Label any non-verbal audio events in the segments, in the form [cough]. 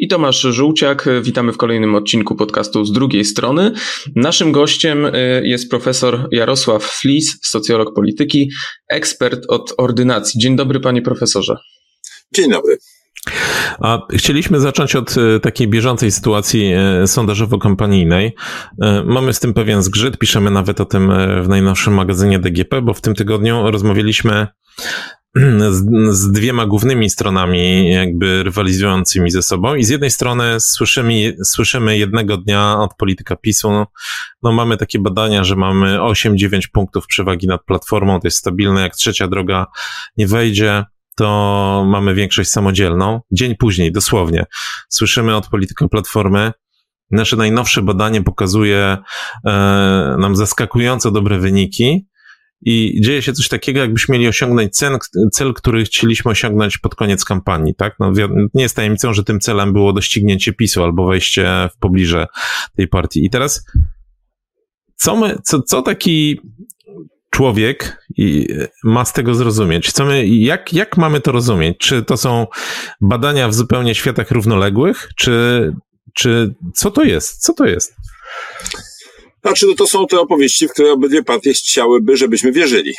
i Tomasz Żółciak. Witamy w kolejnym odcinku podcastu z drugiej strony. Naszym gościem y, jest profesor Jarosław Flis, socjolog polityki, ekspert od ordynacji. Dzień dobry, panie profesorze. Dzień dobry. A chcieliśmy zacząć od y, takiej bieżącej sytuacji y, sondażowo-kampanijnej. Mamy z tym pewien zgrzyt, piszemy nawet o tym w najnowszym magazynie DGP, bo w tym tygodniu rozmawialiśmy [clears throat] z, z, dwiema głównymi stronami jakby rywalizującymi ze sobą. I z jednej strony słyszymy, słyszymy jednego dnia od polityka PiSu, no, no mamy takie badania, że mamy 8-9 punktów przewagi nad platformą, to jest stabilne, jak trzecia droga nie wejdzie, to mamy większość samodzielną. Dzień później, dosłownie, słyszymy od polityka Platformy, nasze najnowsze badanie pokazuje e, nam zaskakująco dobre wyniki, i dzieje się coś takiego, jakbyśmy mieli osiągnąć cel, cel, który chcieliśmy osiągnąć pod koniec kampanii, tak? No, nie jest tajemnicą, że tym celem było doścignięcie PiSu albo wejście w pobliże tej partii. I teraz, co my, co, co taki człowiek ma z tego zrozumieć? Co my, jak, jak mamy to rozumieć? Czy to są badania w zupełnie światach równoległych, czy, czy co to jest? Co to jest? Znaczy, no to są te opowieści, w które obydwie partie chciałyby, żebyśmy wierzyli.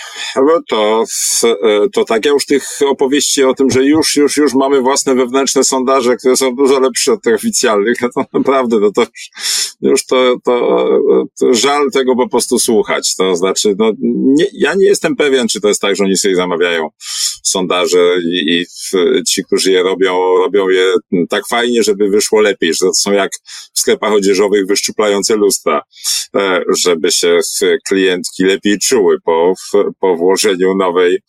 To, e, to tak, ja już tych opowieści o tym, że już, już, już mamy własne wewnętrzne sondaże, które są dużo lepsze od tych oficjalnych, no to naprawdę, no to już to, to, to żal tego po prostu słuchać. To znaczy, no, nie, ja nie jestem pewien, czy to jest tak, że oni sobie zamawiają sondaże i, i ci, którzy je robią, robią je tak fajnie, żeby wyszło lepiej, że to są jak w sklepach odzieżowych wyszczuplające lustra E, żeby się klientki lepiej czuły po, po włożeniu nowej,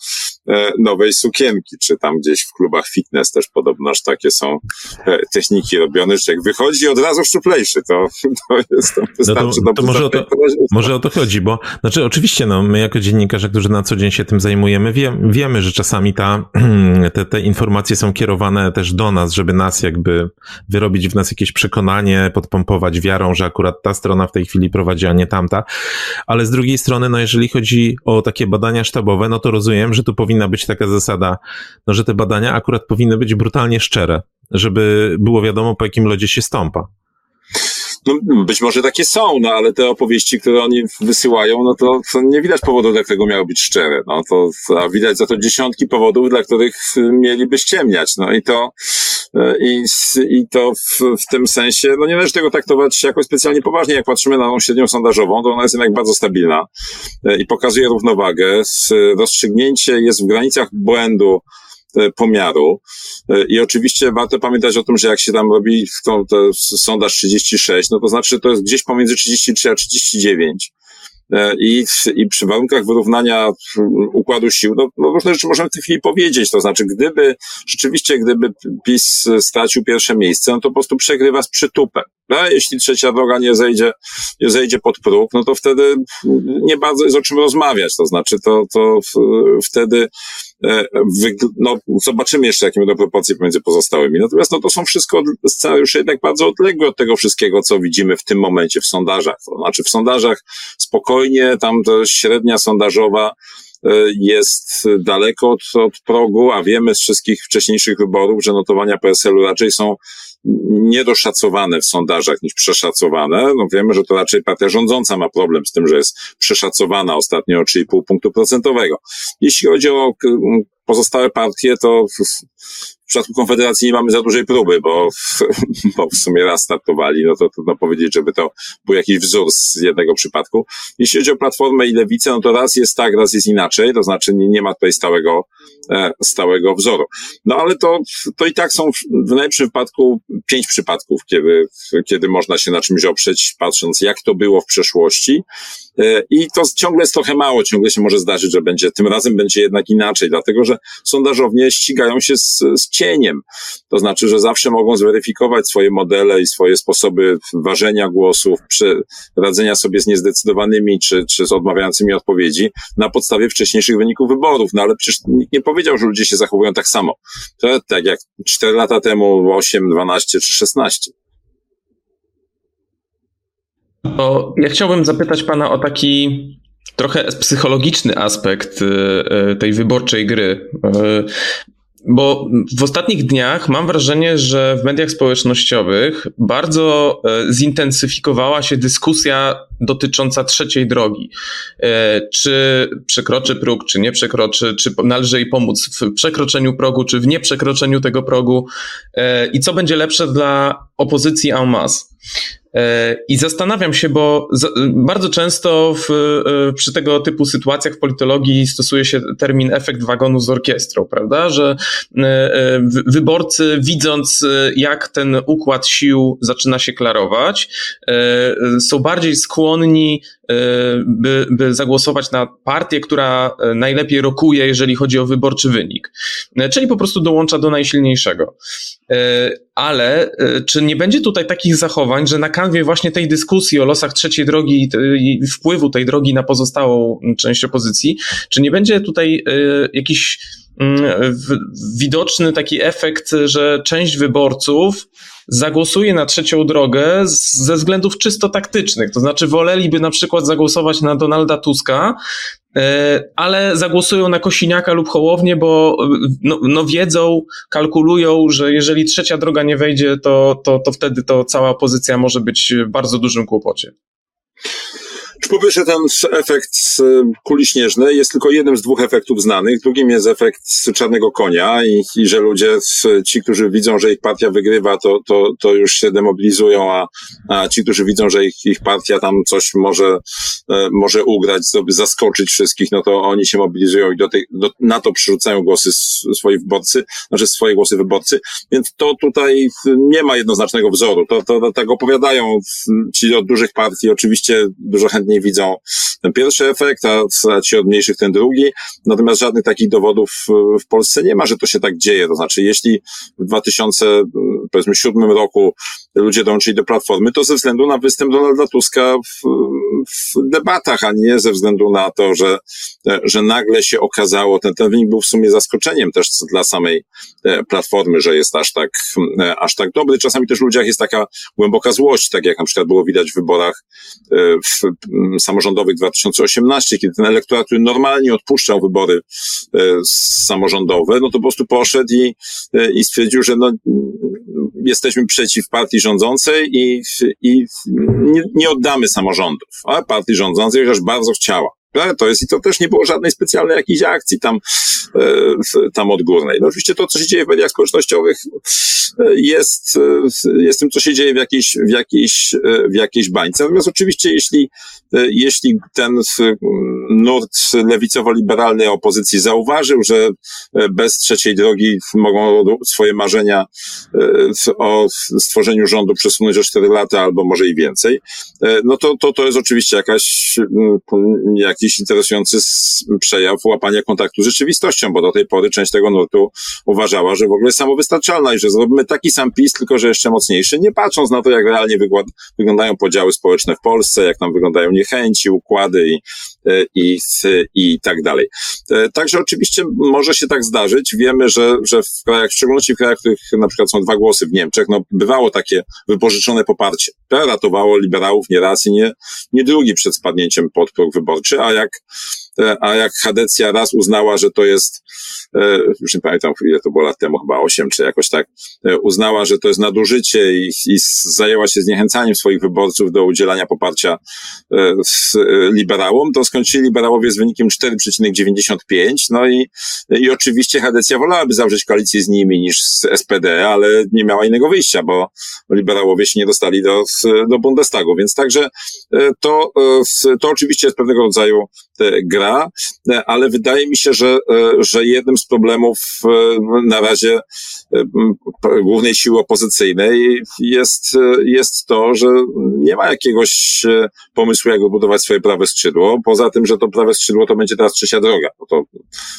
nowej sukienki, czy tam gdzieś w klubach fitness też podobnoż takie są e, techniki robione, że jak wychodzi od razu szczuplejszy, to, [laughs] to jest, to wystarczy no to, to może, o to, może o to chodzi, bo znaczy oczywiście no, my jako dziennikarze, którzy na co dzień się tym zajmujemy, wie, wiemy, że czasami ta, [clears throat] te, te informacje są kierowane też do nas, żeby nas jakby wyrobić w nas jakieś przekonanie, podpompować wiarą, że akurat ta strona w tej chwili prowadzi a nie tamta. Ale z drugiej strony, no jeżeli chodzi o takie badania sztabowe, no to rozumiem, że tu powinna być taka zasada, no że te badania akurat powinny być brutalnie szczere, żeby było wiadomo, po jakim lodzie się stąpa. No, być może takie są, no ale te opowieści, które oni wysyłają, no to, to nie widać powodu, dla którego miały być szczere. No to, a widać za to dziesiątki powodów, dla których mieliby ściemniać. No i to, e, i, i to w, w tym sensie, no nie należy tego traktować jakoś specjalnie poważnie. Jak patrzymy na tą średnią sondażową, to ona jest jednak bardzo stabilna e, i pokazuje równowagę. Rozstrzygnięcie jest w granicach błędu pomiaru. E, I oczywiście warto pamiętać o tym, że jak się tam robi tą, to sondaż 36, no to znaczy, to jest gdzieś pomiędzy 33 a 39. E, I, I przy warunkach wyrównania układu sił, no, no różne rzeczy możemy w tej chwili powiedzieć. To znaczy, gdyby rzeczywiście, gdyby PiS stracił pierwsze miejsce, no to po prostu przegrywa z przytupem. A jeśli trzecia droga nie zejdzie, nie zejdzie pod próg, no to wtedy nie bardzo jest o czym rozmawiać. To znaczy, to, to wtedy e, no, zobaczymy jeszcze, jakie będą proporcje pomiędzy pozostałymi. Natomiast no, to są wszystko scenariusze jednak bardzo odległe od tego wszystkiego, co widzimy w tym momencie w sondażach. To znaczy, w sondażach spokojnie, tam to średnia sondażowa e, jest daleko od, od progu, a wiemy z wszystkich wcześniejszych wyborów, że notowania PSL-u raczej są niedoszacowane w sondażach niż przeszacowane. No wiemy, że to raczej partia rządząca ma problem z tym, że jest przeszacowana ostatnio o 3,5 punktu procentowego. Jeśli chodzi o pozostałe partie, to w przypadku Konfederacji nie mamy za dużej próby, bo, [laughs] bo w sumie raz startowali, no to trudno powiedzieć, żeby to był jakiś wzór z jednego przypadku. Jeśli chodzi o Platformę i Lewicę, no to raz jest tak, raz jest inaczej, to znaczy nie, nie ma tutaj stałego, e, stałego wzoru. No ale to, to i tak są w najlepszym wypadku pięć przypadków, kiedy, kiedy można się na czymś oprzeć, patrząc jak to było w przeszłości. E, I to ciągle jest trochę mało, ciągle się może zdarzyć, że będzie, tym razem będzie jednak inaczej, dlatego że sondażownie ścigają się z, z cieniem. To znaczy, że zawsze mogą zweryfikować swoje modele i swoje sposoby ważenia głosów, przy radzenia sobie z niezdecydowanymi czy, czy z odmawiającymi odpowiedzi na podstawie wcześniejszych wyników wyborów. No ale przecież nikt nie powiedział, że ludzie się zachowują tak samo. To tak jak 4 lata temu, 8, 12 czy 16. O, ja chciałbym zapytać pana o taki trochę psychologiczny aspekt y, y, tej wyborczej gry. Bo w ostatnich dniach mam wrażenie, że w mediach społecznościowych bardzo zintensyfikowała się dyskusja dotycząca trzeciej drogi. Czy przekroczy próg, czy nie przekroczy, czy należy jej pomóc w przekroczeniu progu, czy w nieprzekroczeniu tego progu i co będzie lepsze dla opozycji en masse. E, I zastanawiam się, bo bardzo często w, e, przy tego typu sytuacjach w politologii stosuje się termin efekt wagonu z orkiestrą, prawda? Że e, wyborcy, widząc jak ten układ sił zaczyna się klarować, są bardziej skłonni by, by zagłosować na partię, która najlepiej rokuje, jeżeli chodzi o wyborczy wynik. Czyli po prostu dołącza do najsilniejszego. Ale czy nie będzie tutaj takich zachowań, że na kanwie właśnie tej dyskusji o losach trzeciej drogi i wpływu tej drogi na pozostałą część opozycji, czy nie będzie tutaj jakiś mm, widoczny taki efekt, że część wyborców zagłosuje na trzecią drogę ze względów czysto taktycznych. To znaczy, woleliby na przykład zagłosować na Donalda Tuska, e, ale zagłosują na Kosiniaka lub Hołownię, bo no, no wiedzą, kalkulują, że jeżeli trzecia droga nie wejdzie, to, to, to wtedy to cała opozycja może być w bardzo dużym kłopocie. Po pierwsze, ten efekt kuli śnieżnej jest tylko jednym z dwóch efektów znanych. Drugim jest efekt czarnego konia i, i że ludzie, ci, którzy widzą, że ich partia wygrywa, to, to, to już się demobilizują, a, a ci, którzy widzą, że ich, ich partia tam coś może, e, może ugrać, zaskoczyć wszystkich, no to oni się mobilizują i do tej, do, na to przerzucają głosy swoi wyborcy, znaczy swoje głosy wyborcy. Więc to tutaj nie ma jednoznacznego wzoru. To, to, to tak opowiadają ci od dużych partii. Oczywiście dużo chętniej widzą ten pierwszy efekt, a ci od mniejszych ten drugi. Natomiast żadnych takich dowodów w Polsce nie ma, że to się tak dzieje. To znaczy, jeśli w 2007 roku ludzie dołączyli do Platformy, to ze względu na występ Donalda Tuska w, w debatach, a nie ze względu na to, że, że nagle się okazało, ten, ten wynik był w sumie zaskoczeniem też dla samej e, Platformy, że jest aż tak, e, aż tak dobry. Czasami też w ludziach jest taka głęboka złość, tak jak na przykład było widać w wyborach e, w samorządowych 2018, kiedy ten elektorat, który normalnie odpuszczał wybory samorządowe, no to po prostu poszedł i, i stwierdził, że no, jesteśmy przeciw partii rządzącej i, i nie, nie oddamy samorządów, a partii rządzącej chociaż bardzo chciała. To jest i to też nie było żadnej specjalnej jakiejś akcji tam, e, tam odgórnej. No oczywiście to, co się dzieje w mediach społecznościowych e, jest, e, jest tym, co się dzieje w jakiejś, w jakiejś, w jakiejś bańce. Natomiast oczywiście, jeśli, jeśli ten nurt lewicowo-liberalnej opozycji zauważył, że bez trzeciej drogi mogą swoje marzenia o stworzeniu rządu przesunąć o cztery lata albo może i więcej, no to, to, to jest oczywiście jakaś, jakiś interesujący przejaw łapania kontaktu z rzeczywistością, bo do tej pory część tego nurtu uważała, że w ogóle jest samowystarczalna i że zrobimy taki sam PiS, tylko że jeszcze mocniejszy, nie patrząc na to, jak realnie wyglądają podziały społeczne w Polsce, jak tam wyglądają niechęci, układy i, e, i, i tak dalej. E, także oczywiście może się tak zdarzyć. Wiemy, że, że w krajach, w szczególności w krajach, w których na przykład są dwa głosy w Niemczech, no bywało takie wypożyczone poparcie. To ratowało liberałów nie raz i nie, nie drugi przed spadnięciem pod próg wyborczy, a jak, a jak Hadecja raz uznała, że to jest, e, już nie pamiętam ile to było lat temu, chyba osiem czy jakoś tak, e, uznała, że to jest nadużycie i, i zajęła się zniechęcaniem swoich wyborców do udzielania poparcia liberałom, to skończyli liberałowie z wynikiem 4,95, no i, i oczywiście Hadecja wolałaby zawrzeć koalicję z nimi niż z SPD, ale nie miała innego wyjścia, bo liberałowie się nie dostali do, do Bundestagu, więc także to, to oczywiście jest pewnego rodzaju gra gra, ale wydaje mi się, że, że jednym z problemów na razie głównej siły opozycyjnej jest, jest to, że nie ma jakiegoś pomysłu, jak budować swoje prawe skrzydło. Poza tym, że to prawe skrzydło to będzie teraz trzecia droga. No to,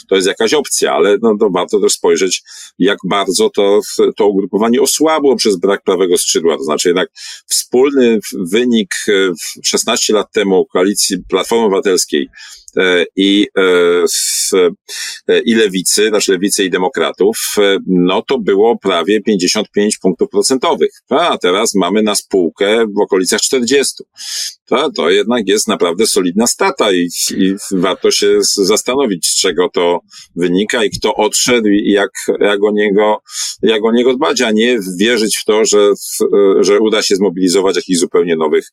to jest jakaś opcja, ale no, to warto też spojrzeć, jak bardzo to, to ugrupowanie osłabło przez brak prawego skrzydła. To znaczy jednak wspólny wynik 16 lat temu koalicji Platformy Obywatelskiej E, i, e, e, i lewicy, znaczy lewicy i demokratów, no to było prawie 55 punktów procentowych. A teraz mamy na spółkę w okolicach 40. To, to jednak jest naprawdę solidna stata i, i warto się zastanowić, z czego to wynika i kto odszedł i jak, jak, o niego, jak o niego dbać, a nie wierzyć w to, że, że uda się zmobilizować jakichś zupełnie nowych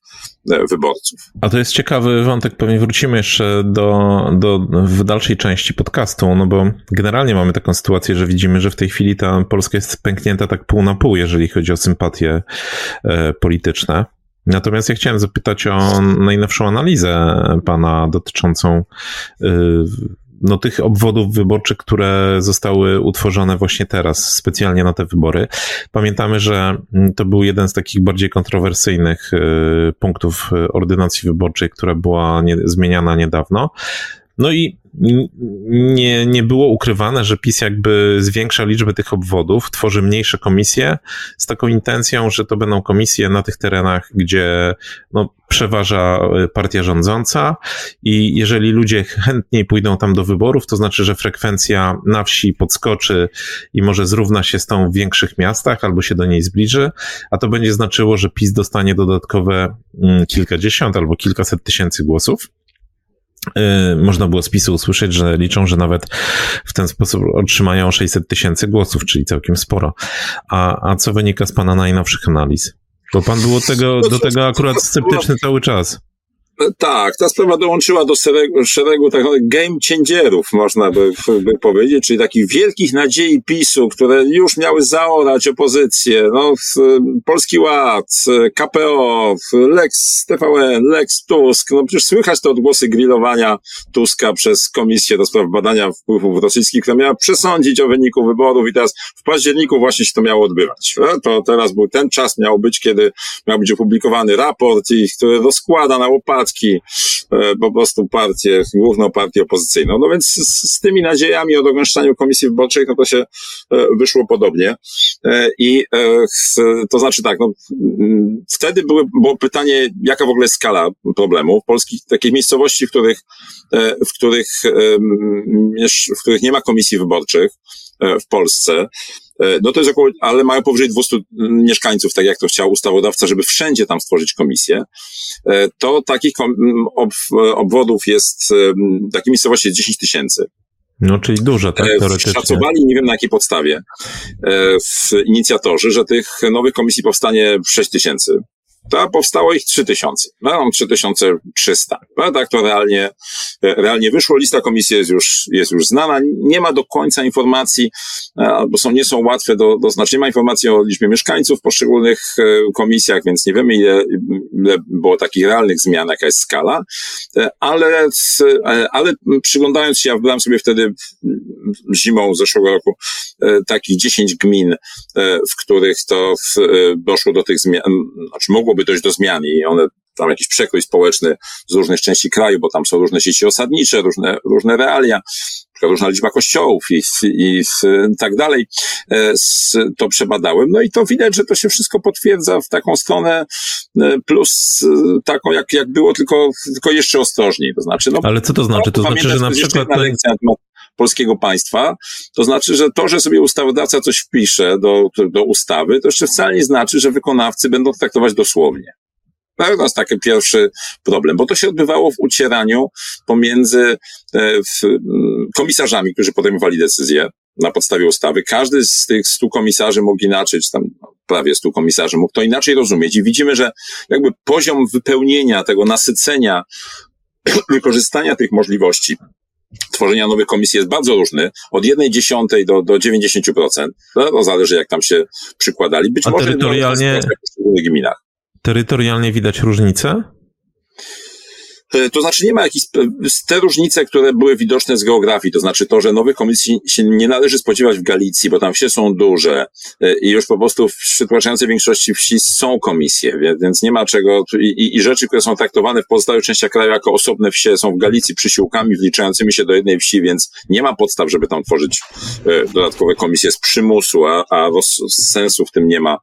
wyborców. A to jest ciekawy wątek, pewnie wrócimy jeszcze do do, w dalszej części podcastu, no bo generalnie mamy taką sytuację, że widzimy, że w tej chwili ta Polska jest pęknięta tak pół na pół, jeżeli chodzi o sympatie e, polityczne. Natomiast ja chciałem zapytać o najnowszą analizę pana dotyczącą e, no, tych obwodów wyborczych, które zostały utworzone właśnie teraz, specjalnie na te wybory. Pamiętamy, że to był jeden z takich bardziej kontrowersyjnych y, punktów ordynacji wyborczej, która była nie, zmieniana niedawno. No i nie, nie było ukrywane, że PiS jakby zwiększa liczbę tych obwodów, tworzy mniejsze komisje z taką intencją, że to będą komisje na tych terenach, gdzie no, przeważa partia rządząca i jeżeli ludzie chętniej pójdą tam do wyborów, to znaczy, że frekwencja na wsi podskoczy i może zrówna się z tą w większych miastach albo się do niej zbliży, a to będzie znaczyło, że PiS dostanie dodatkowe mm, kilkadziesiąt albo kilkaset tysięcy głosów. Y, można było z PiSu usłyszeć, że liczą, że nawet w ten sposób otrzymają 600 tysięcy głosów, czyli całkiem sporo. A, a co wynika z pana najnowszych analiz? Bo pan był tego, do tego akurat sceptyczny cały czas. Tak, ta sprawa dołączyła do szeregu, szeregu tak game changerów, można by, by, powiedzieć, czyli takich wielkich nadziei PiSu, które już miały zaorać opozycję. No, Polski Ład, KPO, Lex TVN, Lex Tusk. No przecież słychać te odgłosy grillowania Tuska przez Komisję do Spraw Badania Wpływów Rosyjskich, która miała przesądzić o wyniku wyborów i teraz w październiku właśnie się to miało odbywać. No, to teraz był ten czas, miał być, kiedy miał być opublikowany raport, i który rozkłada na łopatki E, po prostu partię, główną partię opozycyjną. No więc z, z tymi nadziejami o dogęszczaniu komisji wyborczej, no to się e, wyszło podobnie. E, I to znaczy tak, no, mm, wtedy były, było pytanie, jaka w ogóle jest skala problemu w polskich, takich miejscowości, w których, w których, w których nie ma komisji wyborczych w Polsce, no to jest około, ale mają powyżej 200 mieszkańców, tak jak to chciał ustawodawca, żeby wszędzie tam stworzyć komisję. E, to takich ob, obwodów jest, takiej miejscowości jest 10 tysięcy. No, czyli dużo, tak, e, teoretycznie. Szacowali, nie wiem na jakiej podstawie, w inicjatorzy, że tych nowych komisji powstanie 6 tysięcy to powstało ich 3000. No, mam 3300. No, tak to realnie, realnie wyszło. Lista komisji jest już, jest już znana. Nie ma do końca informacji, e, albo są, nie są łatwe do, do znaczenia. Nie ma informacji o liczbie mieszkańców w poszczególnych e, komisjach, więc nie wiemy, ile, ile było takich realnych zmian, jaka jest skala. E, ale, ale przyglądając się, ja wybrałem sobie wtedy zimą zeszłego roku takich 10 gmin, w których to doszło do tych zmian, znaczy mogłoby mogłoby dojść do zmian i one tam jakiś przekrój społeczny z różnych części kraju, bo tam są różne sieci osadnicze, różne, różne realia, różna liczba kościołów i, i, i tak dalej, e, to przebadałem. No i to widać, że to się wszystko potwierdza w taką stronę e, plus e, taką, jak, jak było, tylko, tylko jeszcze ostrożniej. To znaczy, no, Ale co to znaczy? To znaczy, że na przykład... polskiego państwa, to znaczy, że to, że sobie ustawodawca coś wpisze do, do ustawy, to jeszcze wcale nie znaczy, że wykonawcy będą traktować dosłownie. To jest taki pierwszy problem, bo to się odbywało w ucieraniu pomiędzy e, komisarzami, którzy podejmowali decyzje na podstawie ustawy. Każdy z tych stu komisarzy mógł inaczej, czy tam prawie stu komisarzy mógł to inaczej rozumieć i widzimy, że jakby poziom wypełnienia tego nasycenia, [clears throat] wykorzystania tych możliwości tworzenia nowych komisji jest bardzo różny, od jednej dziesiątej do, do 90%. No, to zależy, jak tam się przykładali. Być A może terytorialnie, w gminach. Terytorialnie widać różnicę? E, to znaczy nie ma jakichś, e, te różnice, które były widoczne z geografii, to znaczy to, że nowych komisji się nie należy spodziewać w Galicji, bo tam wsie są duże e, i już po prostu w przytłaczającej większości wsi są komisje, więc nie ma czego i, i rzeczy, które są traktowane w pozostałych częściach kraju jako osobne wsie są w Galicji przysiłkami wliczającymi się do jednej wsi, więc nie ma podstaw, żeby tam tworzyć dodatkowe komisje z przymusu, a, a sensu w tym nie ma,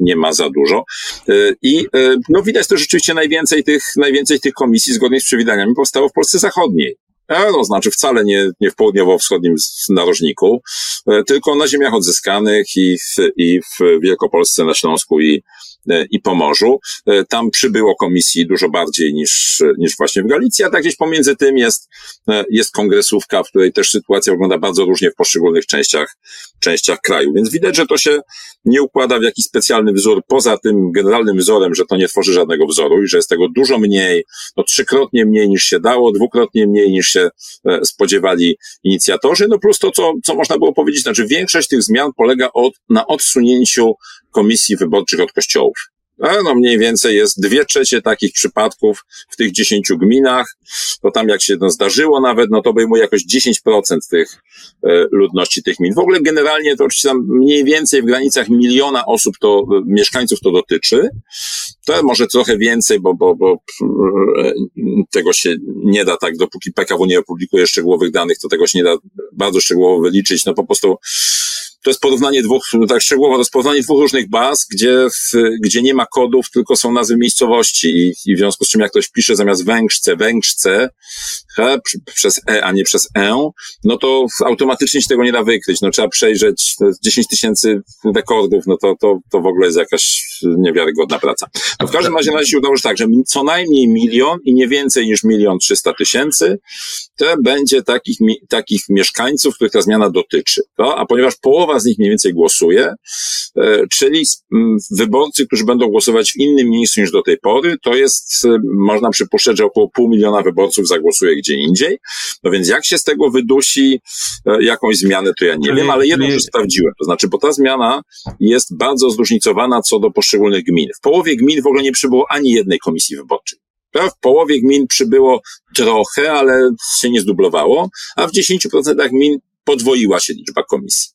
nie ma za dużo. I no widać to rzeczywiście najwięcej tych, najwięcej tych komisji zgodnie z przewidaniami powstało w Polsce Zachodniej. E, to znaczy wcale nie, nie w południowo-wschodnim narożniku, e, tylko na ziemiach odzyskanych i w, i w Wielkopolsce, na Śląsku i, e, i Pomorzu. Tam przybyło komisji dużo bardziej niż, niż właśnie w Galicji, a tak gdzieś pomiędzy tym jest, jest kongresówka, w której też sytuacja wygląda bardzo różnie w poszczególnych częściach, częściach kraju. Więc widać, że to się nie układa w jakiś specjalny wzór, poza tym generalnym wzorem, że to nie tworzy żadnego wzoru i że jest tego dużo mniej, no trzykrotnie mniej niż się dało, dwukrotnie mniej niż się e, spodziewali inicjatorzy, no plus to, co, co można było powiedzieć, znaczy większość tych zmian polega od, na odsunięciu komisji wyborczych od kościołów. No mniej więcej jest dwie trzecie takich przypadków w tych dziesięciu gminach. To tam jak się no, zdarzyło nawet, no to obejmuje jakoś 10% tych e, ludności tych gmin. W ogóle generalnie to oczywiście tam mniej więcej w granicach miliona osób to, e, mieszkańców to dotyczy. To może trochę więcej, bo, bo, bo e, tego się nie da tak, dopóki PKW nie opublikuje szczegółowych danych, to tego się nie da bardzo szczegółowo wyliczyć. No po prostu to jest porównanie dwóch, tak szczegółowo, to jest porównanie dwóch różnych baz, gdzie, gdzie nie ma kodów, tylko są nazwy miejscowości i, i w związku z czym jak ktoś pisze zamiast Węgrzce, Węgrzce, przez E, a nie przez E, no to automatycznie się tego nie da wykryć. No trzeba przejrzeć 10 tysięcy rekordów, no to, to, to w ogóle jest jakaś niewiarygodna praca. No w każdym razie na razie się udało, że tak, że co najmniej milion i nie więcej niż milion trzysta tysięcy to będzie takich, takich mieszkańców, których ta zmiana dotyczy. A ponieważ połowa z nich mniej więcej głosuje, e, czyli wyborcy, którzy będą głosować w innym miejscu niż do tej pory, to jest, e, można przypuszczać, że około pół miliona wyborców zagłosuje gdzie indziej. No więc jak się z tego wydusi e, jakąś zmianę, to ja nie wiem, ale jedno już sprawdziłem. To znaczy, bo ta zmiana jest bardzo zróżnicowana co do poszczególnych gmin. W połowie gmin w ogóle nie przybyło ani jednej komisji wyborczej. W połowie gmin przybyło trochę, ale się nie zdublowało, a w 10% gmin podwoiła się liczba komisji.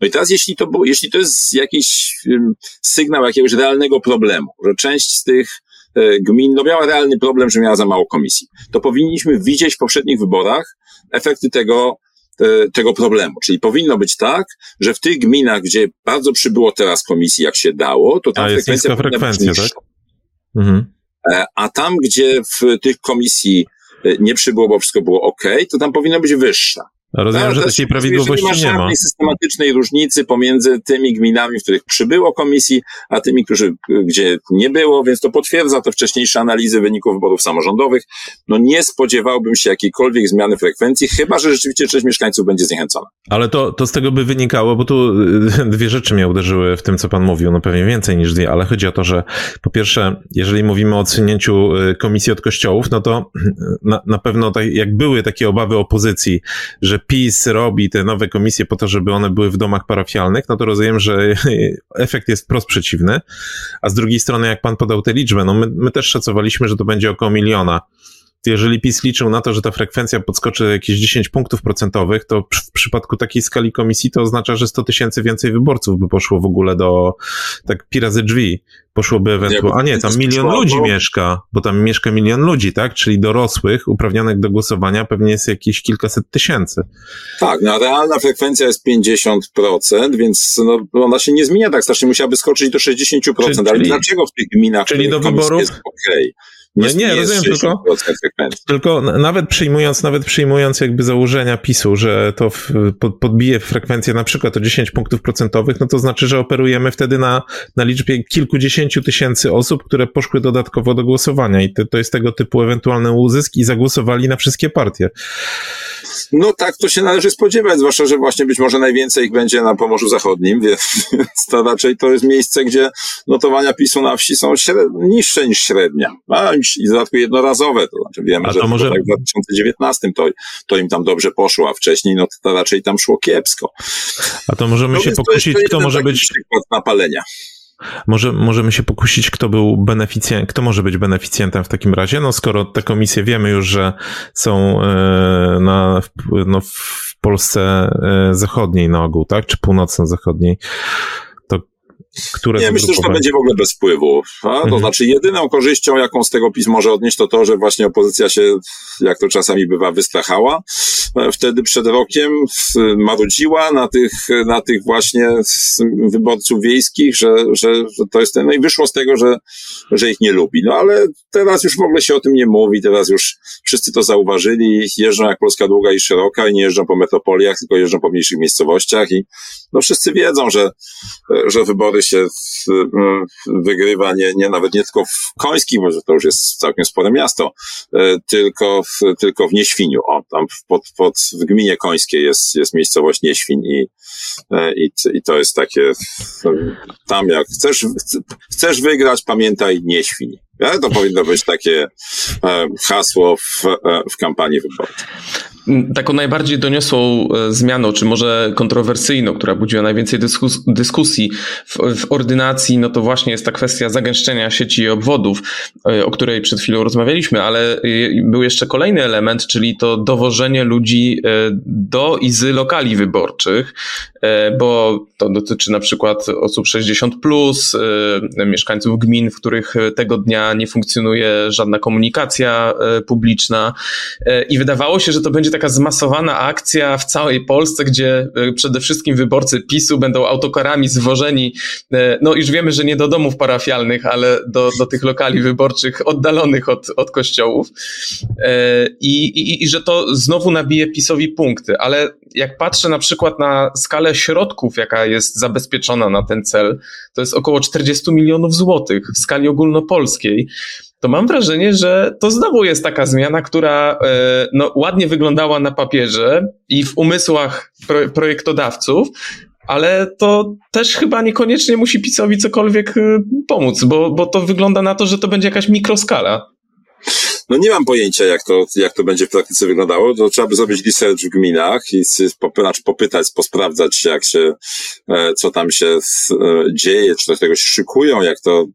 No i teraz, jeśli to, było, jeśli to jest jakiś um, sygnał jakiegoś realnego problemu, że część z tych gmin no miała realny problem, że miała za mało komisji, to powinniśmy widzieć w poprzednich wyborach efekty tego, e, tego problemu. Czyli powinno być tak, że w tych gminach, gdzie bardzo przybyło teraz komisji, jak się dało, to tam A, frekwencja jest frekwencja, tak? Mhm. E, a tam, gdzie w tych komisji e, nie przybyło, bo wszystko było ok, to tam powinna być wyższa. Rozumiem, no, że takiej prawidłowości nie ma. Nie ma systematycznej różnicy pomiędzy tymi gminami, w których przybyło komisji, a tymi, którzy, gdzie nie było, więc to potwierdza te wcześniejsze analizy wyników wyborów samorządowych. No nie spodziewałbym się jakiejkolwiek zmiany frekwencji, chyba, że rzeczywiście część mieszkańców będzie zniechęcona. Ale to, to z tego by wynikało, bo tu y, [laughs] dwie rzeczy mnie uderzyły w tym, co pan mówił, no pewnie więcej niż dwie, ale chodzi o to, że po pierwsze, jeżeli mówimy o odsunięciu y, komisji od kościołów, no to [clears throat] na, na pewno tak, jak były takie obawy opozycji, że PiS robi te nowe komisje po to, żeby one były w domach parafialnych, no to rozumiem, że [laughs] efekt jest wprost przeciwny. A z drugiej strony, jak pan podał tę liczbę, no my, my też szacowaliśmy, że to będzie około miliona jeżeli PiS liczył na to, że ta frekwencja podskoczy jakieś 10 punktów procentowych, to w przypadku takiej skali komisji to oznacza, że 100 tysięcy więcej wyborców by poszło w ogóle do, tak pi razy drzwi, poszłoby ewentualnie, a nie, tam milion ludzi mieszka, bo tam mieszka milion ludzi, tak, czyli dorosłych, uprawnionych do głosowania pewnie jest jakieś kilkaset tysięcy. Tak, no realna frekwencja jest 50%, więc no, ona się nie zmienia tak strasznie, musiałaby skoczyć do 60%, czyli, ale dlaczego w tych gminach czyli do wyborów jest okej? Okay? Nie, nie, nie rozumiem, tylko, tylko nawet przyjmując, nawet przyjmując jakby założenia PiSu, że to w, pod, podbije frekwencję na przykład o 10 punktów procentowych, no to znaczy, że operujemy wtedy na, na liczbie kilkudziesięciu tysięcy osób, które poszły dodatkowo do głosowania i to, to jest tego typu ewentualny uzysk i zagłosowali na wszystkie partie. No tak to się należy spodziewać, zwłaszcza, że właśnie być może najwięcej ich będzie na Pomorzu Zachodnim, [laughs] więc to raczej to jest miejsce, gdzie notowania PiSu na wsi są niższe niż średnia, a i w dodatku jednorazowe, to znaczy wiemy, a że może... tak w 2019 to, to im tam dobrze poszło, a wcześniej no to raczej tam szło kiepsko. A to możemy no się pokusić, kto może być... Przykład napalenia. Może możemy się pokusić, kto był beneficjentem, kto może być beneficjentem w takim razie? No skoro te komisje wiemy już, że są e, na, no, w Polsce zachodniej na ogół, tak? Czy północno-zachodniej, które Nie, myślę, że to będzie w ogóle bez wpływu. A? To mhm. znaczy, jedyną korzyścią, jaką z tego PiS może odnieść, to to, że właśnie opozycja się, jak to czasami bywa, wystrachała. E, wtedy przed rokiem marudziła na tych, na tych właśnie wyborców wiejskich, że, że, że to jest ten, no i wyszło z tego, że, że ich nie lubi. No ale teraz już w ogóle się o tym nie mówi, teraz już wszyscy to zauważyli, jeżdżą jak Polska długa i szeroka i nie jeżdżą po metropoliach, tylko jeżdżą po mniejszych miejscowościach i no wszyscy wiedzą, że, że wybory się wygrywa nie, nie nawet nie tylko w Końskim, bo to już jest całkiem spore miasto, e, tylko w, tylko w Nieświniu. O, tam pod, pod, w gminie Końskiej jest, jest miejscowość Nieświn i, e, i, i to jest takie, tam jak chcesz, chcesz wygrać, pamiętaj Nieświn. To powinno być takie e, hasło w, w kampanii wyborczej. Taką najbardziej doniosłą e, zmianą, czy może kontrowersyjną, która budziła najwięcej dyskus dyskusji w, w, ordynacji, no to właśnie jest ta kwestia zagęszczenia sieci obwodów, e, o której przed chwilą rozmawialiśmy, ale e, był jeszcze kolejny element, czyli to dowożenie ludzi do i z lokali wyborczych, bo to dotyczy na przykład osób 60, plus, mieszkańców gmin, w których tego dnia nie funkcjonuje żadna komunikacja publiczna. I wydawało się, że to będzie tak taka zmasowana akcja w całej Polsce, gdzie e, przede wszystkim wyborcy PiSu będą autokarami zwożeni, e, no już wiemy, że nie do domów parafialnych, ale do, do tych lokali wyborczych oddalonych od, od kościołów. E, I, i, i że to znowu nabije PiSowi punkty, ale jak patrzę na przykład na skalę środków, jaka jest zabezpieczona na ten cel, to jest około 40 milionów złotych w skali ogólnopolskiej to mam wrażenie, że to znowu jest taka zmiana, która e, no, ładnie wyglądała na papierze i w umysłach projektodawców, ale to też chyba niekoniecznie musi PiSowi cokolwiek e, pomóc, bo, bo to wygląda na to, że to będzie jakaś mikroskala. No nie mam pojęcia, jak to, jak to będzie w praktyce wyglądało. To trzeba by zrobić research w gminach i znaczy popytać, posprawdzać, jak się, e, co tam się e, dzieje, czy do tego się szykują, jak to,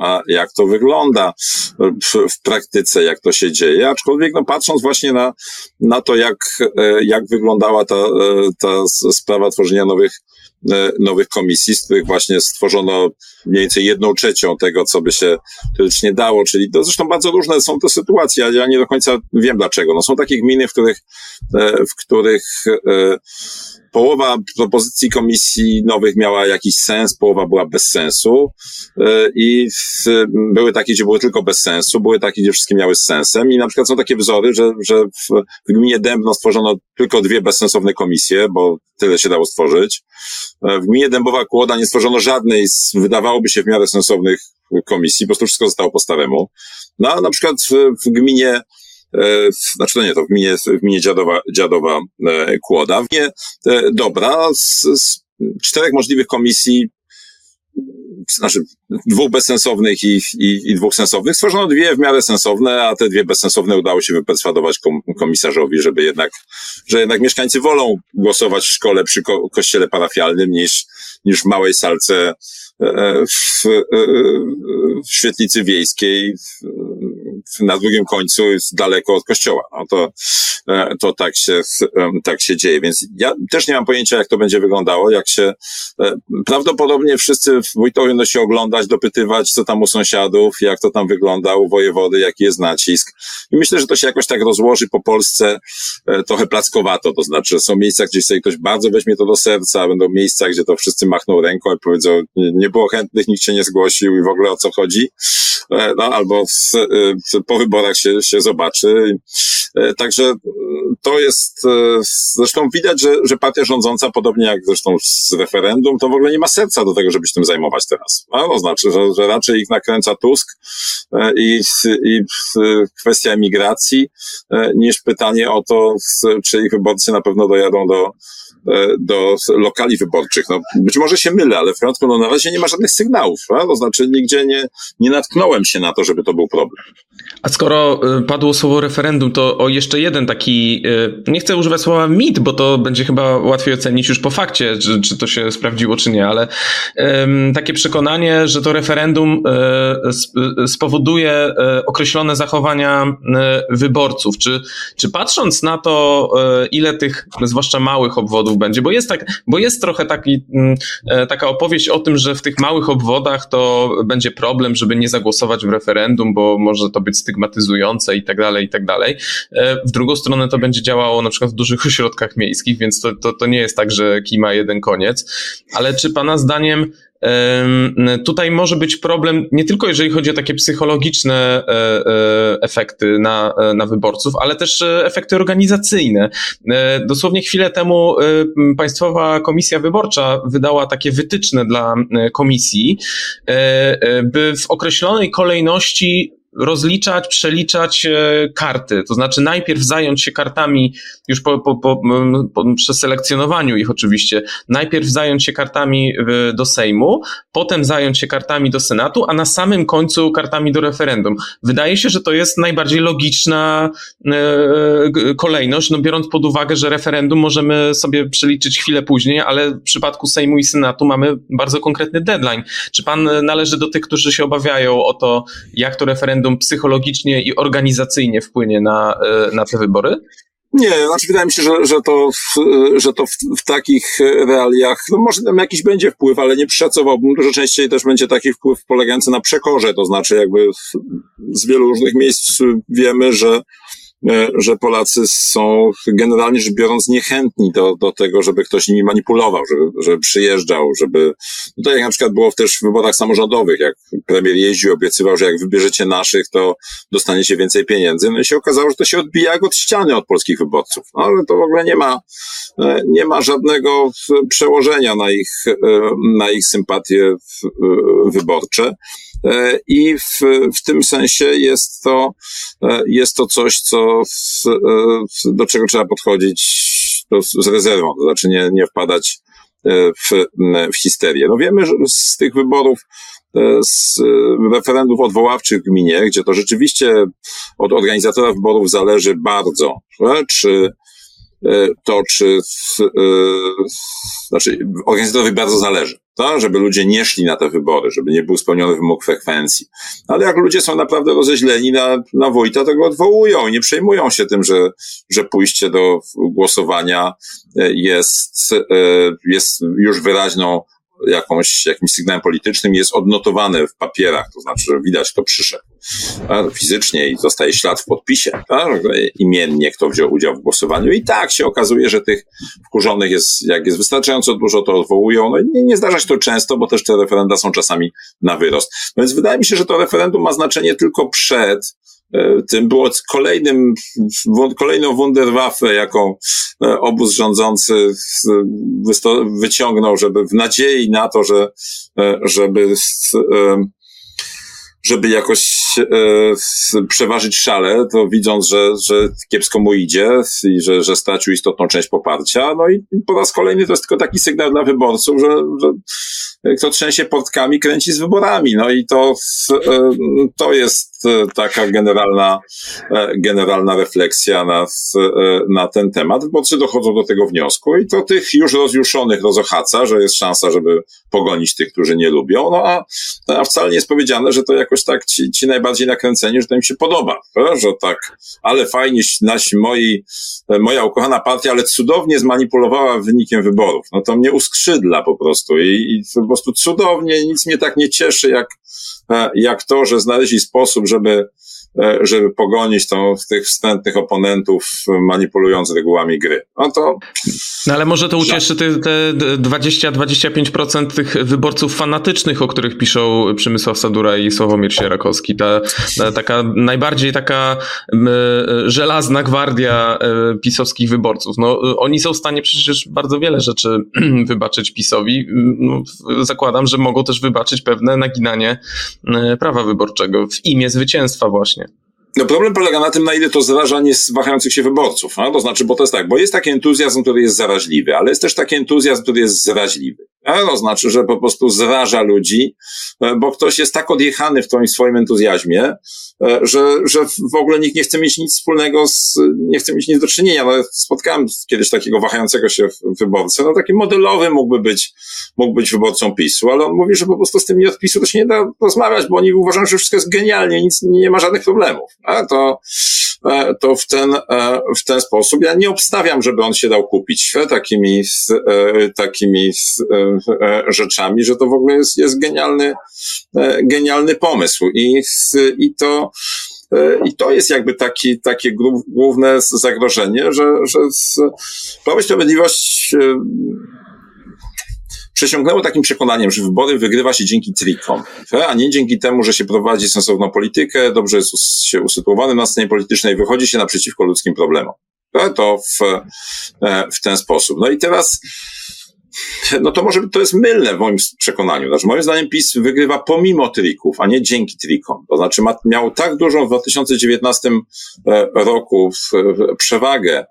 a jak to wygląda w, w praktyce, jak to się dzieje. Aczkolwiek, no patrząc właśnie na, na to, jak, e, jak wyglądała ta, ta sprawa tworzenia nowych nowych komisji, z których właśnie stworzono mniej więcej jedną trzecią tego, co by się teoretycznie dało, czyli to zresztą bardzo różne są to sytuacje, ale ja nie do końca wiem dlaczego. No są takie gminy, w których, e, w których e, połowa propozycji komisji nowych miała jakiś sens, połowa była bez sensu e, i były takie, gdzie były tylko bez sensu, były takie, gdzie wszystkie miały sensem i na przykład są takie wzory, że, że w, gminie Dębno stworzono tylko dwie bezsensowne komisje, bo tyle się dało stworzyć. E, w gminie Dębowa Kłoda nie stworzono żadnej z, wydawałoby się, w miarę sensownych komisji, po prostu wszystko zostało po staremu. No a na przykład w gminie E, znaczy to nie, to w gminie, w gminie Dziadowa, Dziadowa e, Kłoda. W gminie e, Dobra z, z czterech możliwych komisji znaczy dwóch bezsensownych i, i, i dwóch sensownych. Stworzono dwie w miarę sensowne, a te dwie bezsensowne udało się wyperswadować komisarzowi, żeby jednak, że jednak mieszkańcy wolą głosować w szkole przy ko kościele parafialnym niż, niż w małej salce w, w świetlicy wiejskiej na drugim końcu jest daleko od kościoła. No to, e, to tak się, tak się dzieje. Więc ja też nie mam pojęcia, jak to będzie wyglądało, jak się, e, prawdopodobnie wszyscy w wójtowie będą się oglądać, dopytywać, co tam u sąsiadów, jak to tam wygląda u wojewody, jaki jest nacisk. I myślę, że to się jakoś tak rozłoży po Polsce e, trochę plackowato, to znaczy są miejsca, gdzie sobie ktoś bardzo weźmie to do serca, będą miejsca, gdzie to wszyscy machną ręką i powiedzą, nie było chętnych, nikt się nie zgłosił i w ogóle o co chodzi. No, albo w, po wyborach się, się zobaczy. E, także to jest, e, zresztą widać, że, że partia rządząca, podobnie jak zresztą z referendum, to w ogóle nie ma serca do tego, żeby się tym zajmować teraz. No, to znaczy, że, że raczej ich nakręca Tusk e, i, i kwestia emigracji, niż pytanie o to, czy ich wyborcy na pewno dojadą do, do lokali wyborczych. No, być może się mylę, ale w przypadku no, na razie nie ma żadnych sygnałów. No? To znaczy nigdzie nie, nie natknąłem się na to, żeby to był problem. A skoro y, padło słowo referendum, to o jeszcze jeden taki taki, nie chcę używać słowa mit, bo to będzie chyba łatwiej ocenić już po fakcie, czy, czy to się sprawdziło, czy nie, ale takie przekonanie, że to referendum spowoduje określone zachowania wyborców. Czy, czy patrząc na to, ile tych, zwłaszcza małych obwodów będzie, bo jest tak, bo jest trochę taki, taka opowieść o tym, że w tych małych obwodach to będzie problem, żeby nie zagłosować w referendum, bo może to być stygmatyzujące i tak dalej, i tak dalej. E, w drugą stronę to będzie działało na przykład w dużych [laughs] ośrodkach miejskich, więc to, to, to nie jest tak, że kij ma jeden koniec. Ale czy Pana zdaniem Tutaj może być problem nie tylko jeżeli chodzi o takie psychologiczne e, e, efekty na, na wyborców, ale też efekty organizacyjne. Dosłownie chwilę temu Państwowa Komisja Wyborcza wydała takie wytyczne dla komisji, by w określonej kolejności rozliczać, przeliczać e, karty. To znaczy najpierw zająć się kartami, już po, po, po, po przeselekcjonowaniu ich oczywiście, najpierw zająć się kartami do Sejmu, potem zająć się kartami do Senatu, a na samym końcu kartami do referendum. Wydaje się, że to jest najbardziej logiczna e, kolejność, no biorąc pod uwagę, że referendum możemy sobie przeliczyć chwilę później, ale w przypadku Sejmu i Senatu mamy bardzo konkretny deadline. Czy pan należy do tych, którzy się obawiają o to, jak to referendum referendum psychologicznie i organizacyjnie wpłynie na, e, na te wybory? Nie, znaczy wydaje mi się, że, że to, że to w, w, takich realiach, no może tam jakiś będzie wpływ, ale nie przeszacowałbym. Dużo częściej też będzie taki wpływ polegający na przekorze, to znaczy jakby z wielu różnych miejsc wiemy, że E, że Polacy są generalnie rzecz biorąc niechętni do, do tego, żeby ktoś nimi manipulował, żeby, żeby przyjeżdżał, żeby, no to jak na przykład było też w wyborach samorządowych, jak premier jeździł, obiecywał, że jak wybierzecie naszych, to dostaniecie więcej pieniędzy, no i się okazało, że to się odbija jak od ściany od polskich wyborców, no, ale to w ogóle nie ma, e, nie ma żadnego przełożenia na ich, e, na ich sympatie wyborcze. E, I w, w tym sensie jest to, e, jest to coś, co, e, do czego trzeba podchodzić z rezerwą, to znaczy nie, nie wpadać w, w histerię. No wiemy że z tych wyborów, z referendów odwoławczych w gminie, gdzie to rzeczywiście od organizatora wyborów zależy bardzo, czy to, czy, znaczy organizatorowi bardzo zależy, to, żeby ludzie nie szli na te wybory, żeby nie był spełniony wymóg frekwencji. Ale jak ludzie są naprawdę rozeźleni na, na wójta, to go odwołują i nie przejmują się tym, że, że pójście do głosowania e, jest, e, jest już wyraźną jakąś, jakimś sygnałem politycznym jest odnotowane w papierach, to znaczy, że widać, kto przyszedł fizycznie i zostaje ślad w podpisie, tak? imiennie, kto wziął udział w głosowaniu. I tak się okazuje, że tych wkurzonych jest, jak jest wystarczająco dużo, to odwołują. No nie, nie zdarza się to często, bo też te referenda są czasami na wyrost. Więc wydaje mi się, że to referendum ma znaczenie tylko przed tym było kolejnym, kolejną wunderwaffe, jaką e, obóz rządzący wyciągnął, żeby w nadziei na to, że, e, żeby żeby jakoś e, przeważyć szale, to widząc, że, że kiepsko mu idzie i że, że stracił istotną część poparcia, no i po raz kolejny to jest tylko taki sygnał dla wyborców, że, że kto trzęsie portkami, kręci z wyborami. No i to, e, to jest e, taka generalna, e, generalna refleksja na, na ten temat. Wyborcy dochodzą do tego wniosku i to tych już rozjuszonych rozochaca, że jest szansa, żeby pogonić tych, którzy nie lubią. No a, a wcale nie jest powiedziane, że to jakoś tak ci, ci najbardziej nakręceni, że to im się podoba, że tak, ale fajnie nasi, moi, moja ukochana partia, ale cudownie zmanipulowała wynikiem wyborów. No to mnie uskrzydla po prostu i, i prostu cudownie, nic mnie tak nie cieszy, jak, e, jak to, że znaleźli sposób, żeby żeby pogonić tą, tych wstępnych oponentów, manipulując regułami gry. No to. No ale może to ucieszy te, te 20-25% tych wyborców fanatycznych, o których piszą Przemysław Sadura i Sławomir Sierakowski. Ta, ta taka najbardziej taka żelazna gwardia e, pisowskich wyborców. No, oni są w stanie przecież bardzo wiele rzeczy [clears throat] wybaczyć PiSowi. No, zakładam, że mogą też wybaczyć pewne naginanie e, prawa wyborczego w imię zwycięstwa właśnie. No problem polega na tym, na ile to zarażanie wahających się wyborców. No? To znaczy, bo to jest tak, bo jest taki entuzjazm, który jest zaraźliwy, ale jest też taki entuzjazm, który jest zaraźliwy. To znaczy, że po prostu zraża ludzi, e, bo ktoś jest tak odjechany w tym swoim entuzjazmie, e, że, że w ogóle nikt nie chce mieć nic wspólnego z, nie chce mieć nic do czynienia. No, spotkałem kiedyś takiego wahającego się wyborcę, no taki modelowy mógłby być, mógł być wyborcą PiSu, ale on mówi, że po prostu z tymi od PiSu to się nie da rozmawiać, bo oni uważają, że wszystko jest genialnie, nic, nie ma żadnych problemów. A to, to w ten, w ten sposób ja nie obstawiam, żeby on się dał kupić takimi, takimi E, rzeczami, że to w ogóle jest, jest genialny, e, genialny pomysł. I, i to, e, i to jest jakby taki, takie główne zagrożenie, że, że Prawo i Sprawiedliwość przesiągnęło takim przekonaniem, że wybory wygrywa się dzięki trikom, a nie dzięki temu, że się prowadzi sensowną politykę, dobrze jest się usytuowany na scenie politycznej, wychodzi się naprzeciwko ludzkim problemom. To w, w ten sposób. No i teraz no to może to jest mylne w moim przekonaniu. Znaczy, moim zdaniem PiS wygrywa pomimo trików, a nie dzięki trikom. To znaczy ma, miał tak dużą w 2019 e, roku przewagę,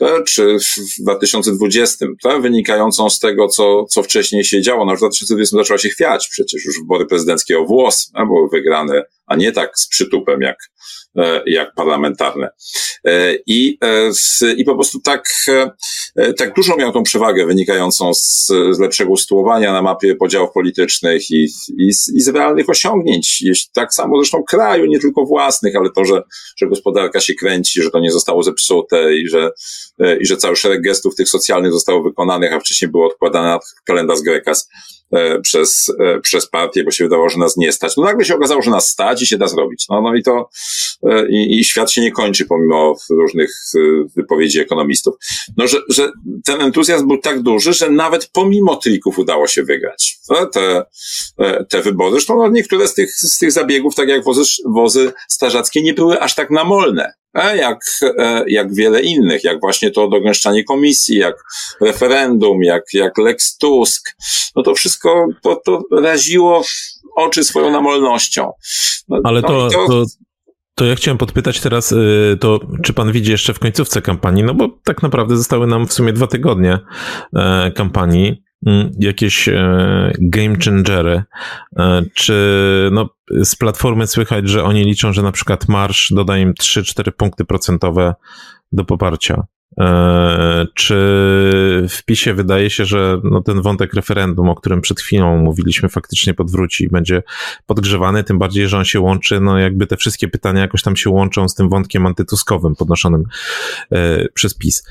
e, czy w 2020, tak, wynikającą z tego, co, co wcześniej się działo. No, w 2020 zaczęła się chwiać przecież już wybory prezydenckie o włos, a były wygrane, a nie tak z przytupem jak, E, jak parlamentarne. E, I, e, i po prostu tak, tak dużo miał tą przewagę wynikającą z, z lepszego usytuowania na mapie podziałów politycznych i, i, z, i z realnych osiągnięć. Tak samo zresztą kraju, nie tylko własnych, ale to, że, że gospodarka się kręci, że to nie zostało zepsute i że, i że cały szereg gestów tych socjalnych zostało wykonanych, a wcześniej było odkładane na kalendarz Grekas E, przez, e, przez partię, bo się wydawało, że nas nie stać. No nagle się okazało, że nas stać i się da zrobić. No, no i to e, i, i świat się nie kończy pomimo różnych wypowiedzi ekonomistów. No, że, że ten entuzjazm był tak duży, że nawet pomimo trików udało się wygrać no, te, te wybory. Zresztą no, niektóre z tych, z tych zabiegów, tak jak wozy, wozy starzackie, nie były aż tak namolne jak, e, jak wiele innych, jak właśnie to dogęszczanie komisji, jak referendum, jak, jak Lex Tusk. No to wszystko to, to raziło oczy swoją namolnością. No, Ale to, no to... to... To ja chciałem podpytać teraz, y, to czy pan widzi jeszcze w końcówce kampanii, no bo tak naprawdę zostały nam w sumie dwa tygodnie e, kampanii. Mm, jakieś e, game changery, e, czy no, z platformy słychać, że oni liczą, że na przykład Marsz doda im 3-4 punkty procentowe do poparcia. E, czy w PiSie wydaje się, że no ten wątek referendum, o którym przed chwilą mówiliśmy, faktycznie podwróci i będzie podgrzewany, tym bardziej, że on się łączy, no jakby te wszystkie pytania jakoś tam się łączą z tym wątkiem antytuskowym podnoszonym przez PiS.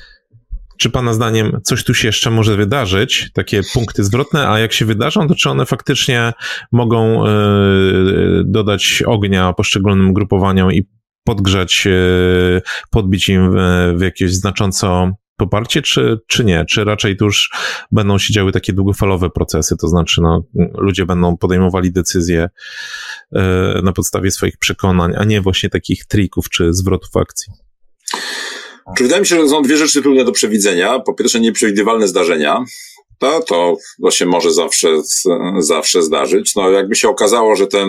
Czy Pana zdaniem coś tu się jeszcze może wydarzyć, takie punkty zwrotne, a jak się wydarzą, to czy one faktycznie mogą e, dodać ognia poszczególnym grupowaniom i podgrzać, e, podbić im w jakieś znacząco poparcie, czy, czy nie? Czy raczej tu już będą się działy takie długofalowe procesy, to znaczy no, ludzie będą podejmowali decyzje e, na podstawie swoich przekonań, a nie właśnie takich trików czy zwrotów akcji? Czy wydaje mi się, że są dwie rzeczy trudne do przewidzenia. Po pierwsze, nieprzewidywalne zdarzenia. To, to, to się może zawsze, zawsze zdarzyć. No, jakby się okazało, że ten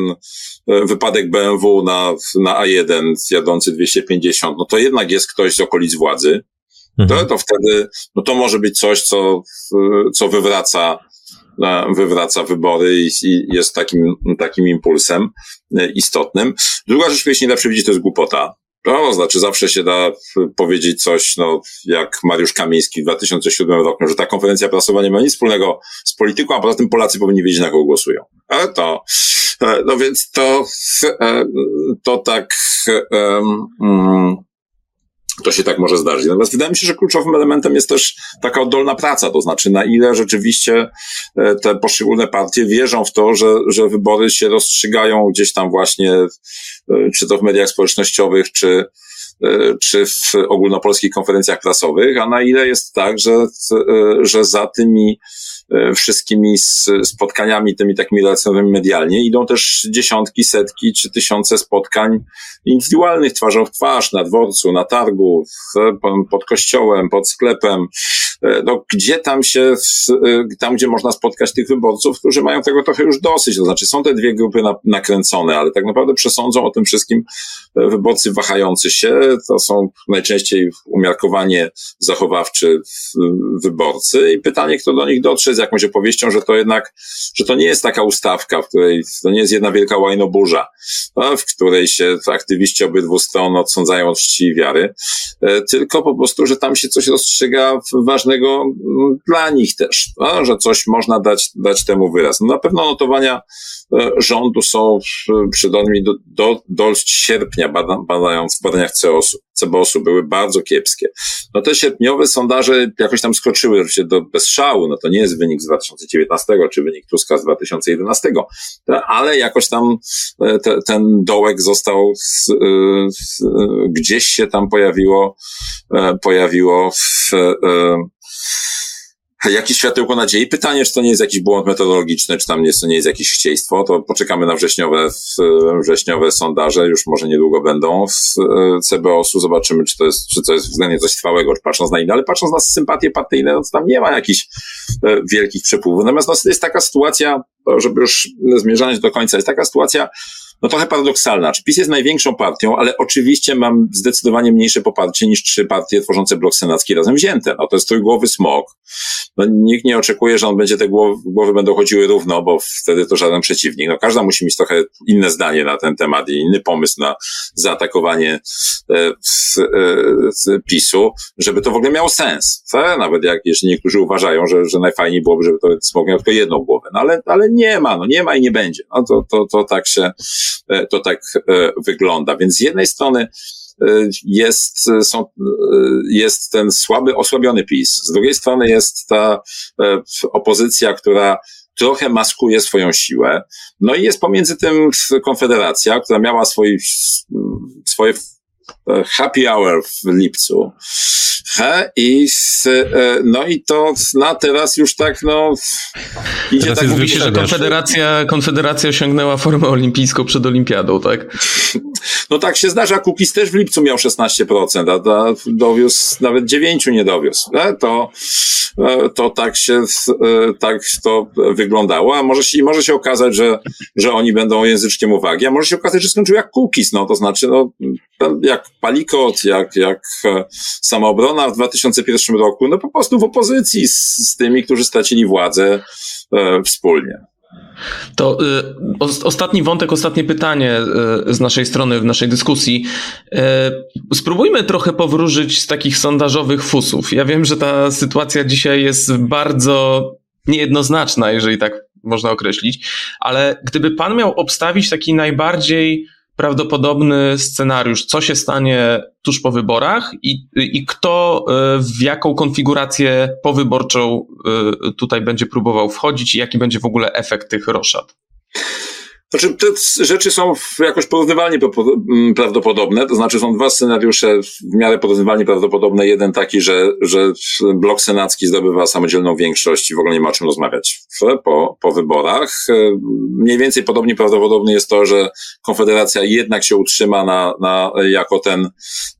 e, wypadek BMW na, na A1 jadący 250, no to jednak jest ktoś z okolic władzy. Mhm. To, to wtedy, no to może być coś, co, co wywraca, e, wywraca wybory i, i jest takim, takim impulsem e, istotnym. Druga rzecz, której się nie da przewidzieć, to jest głupota. No, znaczy zawsze się da powiedzieć coś, no, jak Mariusz Kamiński w 2007 roku, że ta konferencja prasowa nie ma nic wspólnego z polityką, a poza tym Polacy powinni wiedzieć, na kogo głosują. Ale to, e, no więc to, e, to tak, um, to się tak może zdarzyć. Natomiast wydaje mi się, że kluczowym elementem jest też taka oddolna praca, to znaczy na ile rzeczywiście e, te poszczególne partie wierzą w to, że, że wybory się rozstrzygają gdzieś tam właśnie, e, czy to w mediach społecznościowych, czy, e, czy w ogólnopolskich konferencjach prasowych, a na ile jest tak, że, że za tymi wszystkimi spotkaniami, tymi takimi relacjonowanymi medialnie, idą też dziesiątki, setki czy tysiące spotkań indywidualnych twarzą w twarz, na dworcu, na targu, pod kościołem, pod sklepem, e, no, gdzie tam się, e, tam gdzie można spotkać tych wyborców, którzy mają tego trochę już dosyć, to znaczy są te dwie grupy nakręcone, ale tak naprawdę przesądzą o tym wszystkim wyborcy wahający się, to są najczęściej umiarkowanie zachowawczy wyborcy. I pytanie, kto do nich dotrze, jakąś opowieścią, że to jednak, że to nie jest taka ustawka, w której to nie jest jedna wielka łajnoburza, w której się aktywiści obydwu stron odsądzają od czci i wiary, e, tylko po prostu, że tam się coś rozstrzyga ważnego dla nich też, że coś można dać, dać temu wyraz. No na pewno notowania e, rządu są przydatne do, do, do sierpnia, badając w badaniach. CBOS-u były bardzo kiepskie. No te sierpniowe sondaże jakoś tam skoczyły oczywiście do, bez szału, no to nie jest wynik z 2019 czy wynik Tuska z 2011, ale jakoś tam e, te, ten dołek został z, e, z, gdzieś się tam pojawiło, e, pojawiło w, jakieś światełko nadziei. Pytanie, czy to nie jest jakiś błąd metodologiczny, czy tam nie, to nie jest jakieś chcieństwo, to poczekamy na wrześniowe, wrześniowe sondaże, już może niedługo będą z e, CBOS-u, zobaczymy, czy to jest, czy to jest względnie coś trwałego, patrząc na inne, ale patrząc na sympatie partyjne, no to tam nie ma jakichś e, wielkich przepływów. Natomiast no, jest taka sytuacja, żeby już zmierzać do końca, jest taka sytuacja, no trochę paradoksalna. Czy PiS jest największą partią, ale oczywiście mam zdecydowanie mniejsze poparcie niż trzy partie tworzące blok senacki razem wzięte. No to jest trójgłowy smok. No, nikt nie oczekuje, że on będzie te głowy, głowy będą chodziły równo, bo wtedy to żaden przeciwnik. No każda musi mieć trochę inne zdanie na ten temat i inny pomysł na zaatakowanie e, z, e, z PiSu, żeby to w ogóle miało sens. Co? Nawet jak, jeśli niektórzy uważają, że, że najfajniej byłoby, żeby to smok miał tylko jedną głowę. No ale, ale nie ma, no nie ma i nie będzie. No to, to, to tak się, to tak e, wygląda. Więc z jednej strony e, jest, są, jest ten słaby, osłabiony PiS. Z drugiej strony jest ta opozycja, która trochę maskuje swoją siłę. No i jest pomiędzy tym Konfederacja, która miała swój, swoje happy hour w lipcu. He, I z, e, no i to na teraz już tak, no, idzie teraz tak mówi się, że Konfederacja, Konfederacja osiągnęła formę olimpijską przed olimpiadą, tak? [laughs] No tak się zdarza, Kukiz też w lipcu miał 16%, a, a dowiózł nawet 9 nie dowiózł. E, to, e, to tak się, tak to wyglądało, a może się, może się okazać, że, że oni będą języczkiem uwagi, a może się okazać, że skończył jak Kukiz, no to znaczy, no, jak Palikot, jak, jak samoobrona w 2001 roku, no po prostu w opozycji z, z tymi, którzy stracili władzę e, wspólnie. To y, o, ostatni wątek, ostatnie pytanie y, z naszej strony w naszej dyskusji. Y, spróbujmy trochę powróżyć z takich sondażowych fusów. Ja wiem, że ta sytuacja dzisiaj jest bardzo niejednoznaczna, jeżeli tak można określić, ale gdyby pan miał obstawić taki najbardziej prawdopodobny scenariusz, co się stanie tuż po wyborach i, i kto e, w jaką konfigurację powyborczą e, tutaj będzie próbował wchodzić i jaki będzie w ogóle efekt tych roszad. Znaczy, te rzeczy są jakoś porównywalnie mm, prawdopodobne, to znaczy są dwa scenariusze w miarę porównywalnie prawdopodobne. Jeden taki, że, że blok senacki zdobywa samodzielną większość i w ogóle nie ma o czym rozmawiać po, po wyborach. E, mniej więcej podobnie prawdopodobne jest to, że Konfederacja jednak się utrzyma na, na, jako ten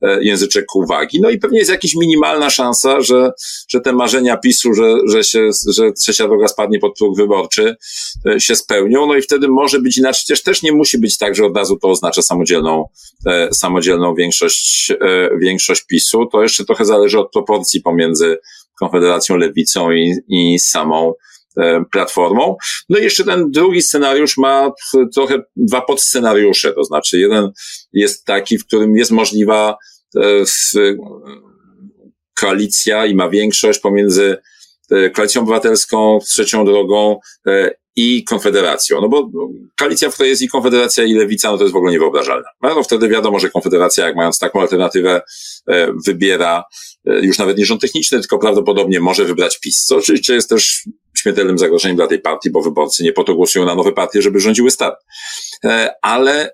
e, języczek uwagi. No i pewnie jest jakaś minimalna szansa, że, że te marzenia PiSu, że, że, się, że trzecia droga spadnie pod próg wyborczy, e, się spełnią. No i wtedy może być inaczej. Też, też nie musi być tak, że od razu to oznacza samodzielną, e, samodzielną większość, e, większość PiSu. To jeszcze trochę zależy od proporcji pomiędzy Konfederacją Lewicą i, i samą e, platformą. No i jeszcze ten drugi scenariusz ma trochę dwa podscenariusze, to znaczy jeden jest taki, w którym jest możliwa e, koalicja i ma większość pomiędzy e, Koalicją Obywatelską, Trzecią Drogą e, i Konfederacją. No bo koalicja, w której jest i Konfederacja, i Lewica, no to jest w ogóle niewyobrażalne. No, no wtedy wiadomo, że Konfederacja, jak mając taką alternatywę, e, wybiera e, już nawet nie rząd techniczny, tylko prawdopodobnie może wybrać PiS, co oczywiście jest też śmiertelnym zagrożeniem dla tej partii, bo wyborcy nie po to głosują na nowe partie, żeby rządziły start. E, ale,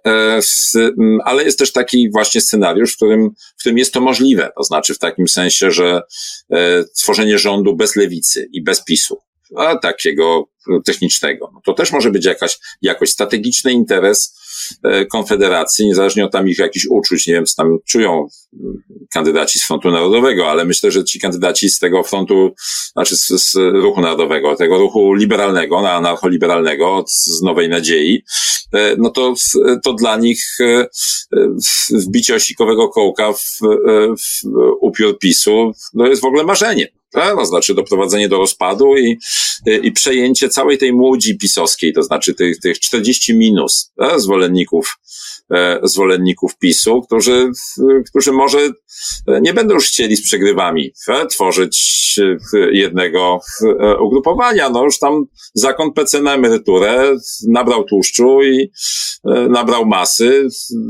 ale jest też taki właśnie scenariusz, w którym, w którym jest to możliwe. To znaczy w takim sensie, że tworzenie rządu bez lewicy i bez PiSu a takiego technicznego. No to też może być jakaś, jakoś strategiczny interes Konfederacji, niezależnie od tam ich jakichś uczuć, nie wiem, co tam czują kandydaci z Frontu Narodowego, ale myślę, że ci kandydaci z tego frontu, znaczy z, z ruchu narodowego, tego ruchu liberalnego, anarcho-liberalnego, z Nowej Nadziei, no to, to dla nich wbicie osikowego kołka w, w upiór PiSu, no jest w ogóle To znaczy doprowadzenie do rozpadu i, i przejęcie całej tej młodzi pisowskiej, to znaczy tych, tych 40 minus tak? zwolenników, e, zwolenników PiSu, którzy, którzy może nie będą już chcieli z przegrywami tak? tworzyć jednego e, ugrupowania. No już tam zakon PC na emeryturę nabrał tłuszczu i e, nabrał masy.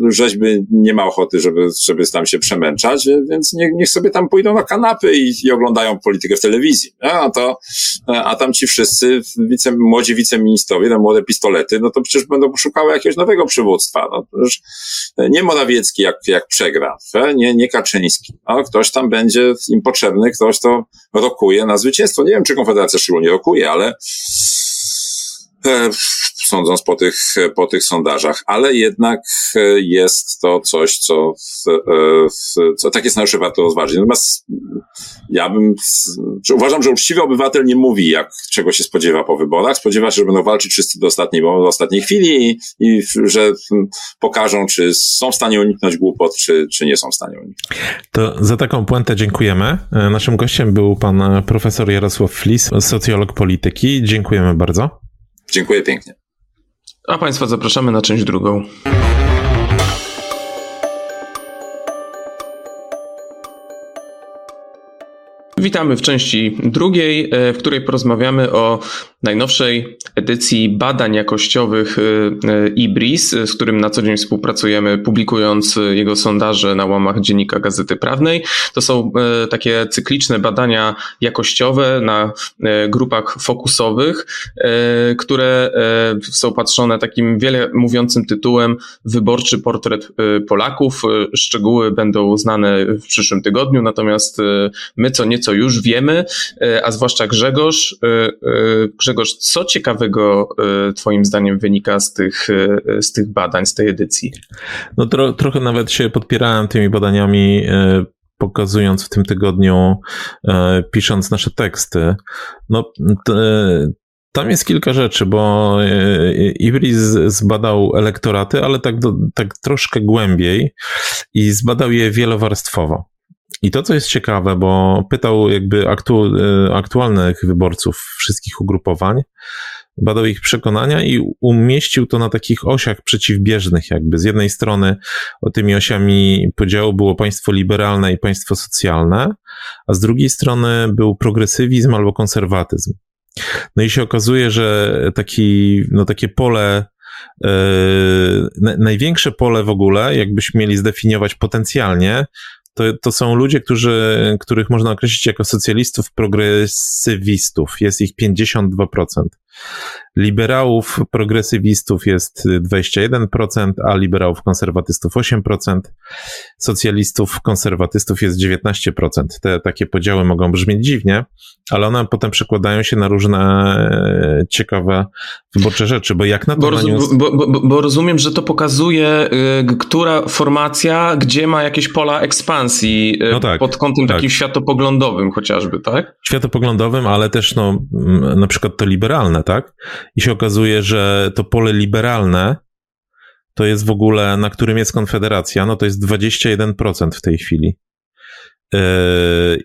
Rzeźby nie ma ochoty, żeby, żeby tam się przemęczać, więc niech, niech sobie tam pójdą na kanapy i, i oglądają politykę w telewizji. A, to, a tam ci wszyscy wice, młodzi wiceministrowie, te młode pistolety, no to przecież będą poszukały jakiegoś nowego przywództwa. No, przecież nie Morawiecki jak, jak przegra, nie, nie Kaczyński. A ktoś tam będzie im potrzebny, ktoś to rokuje na zwycięstwo. Nie wiem, czy Konfederacja szczególnie rokuje, ale e, sądząc po tych, po tych sondażach, ale jednak e, jest to coś, co, e, co takie scenariusze warto rozważyć. Natomiast ja bym, uważam, że uczciwy obywatel nie mówi, jak czego się spodziewa po wyborach. Spodziewa się, że będą walczyć wszyscy do ostatniej, do ostatniej chwili i, i że pokażą, czy są w stanie uniknąć głupot, czy, czy nie są w stanie uniknąć. To za taką puentę dziękujemy. E, naszym gościem był pan profesor Jarosław Flis, socjolog polityki. Dziękujemy bardzo. Dziękuję pięknie. A Państwa zapraszamy na część drugą. Witamy w części drugiej, e, w której porozmawiamy o najnowszej edycji badań jakościowych e, e, IBRIS, z którym na co dzień współpracujemy, publikując jego sondaże na łamach Dziennika Gazety Prawnej. To są takie cykliczne badania jakościowe na grupach fokusowych, które są patrzone takim wiele mówiącym tytułem Wyborczy portret Polaków. Szczegóły będą znane w przyszłym tygodniu, natomiast my co nieco co już wiemy, a zwłaszcza Grzegorz. E, Grzegorz, co ciekawego Twoim zdaniem wynika z tych, z tych badań, z tej edycji? No tro, trochę nawet się podpierałem tymi badaniami pokazując w tym tygodniu, pisząc nasze teksty. No, tam jest kilka rzeczy, bo Ibris zbadał elektoraty, ale tak, do, tak troszkę głębiej i zbadał je wielowarstwowo. I to, co jest ciekawe, bo pytał jakby aktu, e, aktualnych wyborców wszystkich ugrupowań, badał ich przekonania i umieścił to na takich osiach przeciwbieżnych, jakby. Z jednej strony tymi osiami podziału było państwo liberalne i państwo socjalne, a z drugiej strony był progresywizm albo konserwatyzm. No i się okazuje, że taki, no takie pole Yy, największe pole w ogóle, jakbyśmy mieli zdefiniować potencjalnie, to, to są ludzie, którzy, których można określić jako socjalistów progresywistów. Jest ich 52%. Liberałów, progresywistów jest 21%, a liberałów konserwatystów 8%, socjalistów konserwatystów jest 19%. Te takie podziały mogą brzmieć dziwnie, ale one potem przekładają się na różne e, ciekawe wyborcze rzeczy, bo jak na to... Bo, roz, bo, bo, bo rozumiem, że to pokazuje, y, która formacja, gdzie ma jakieś pola ekspansji y, no tak, pod kątem tak. takim światopoglądowym chociażby, tak? Światopoglądowym, ale też no, na przykład to liberalne, tak? I się okazuje, że to pole liberalne to jest w ogóle, na którym jest Konfederacja, no to jest 21% w tej chwili. Yy,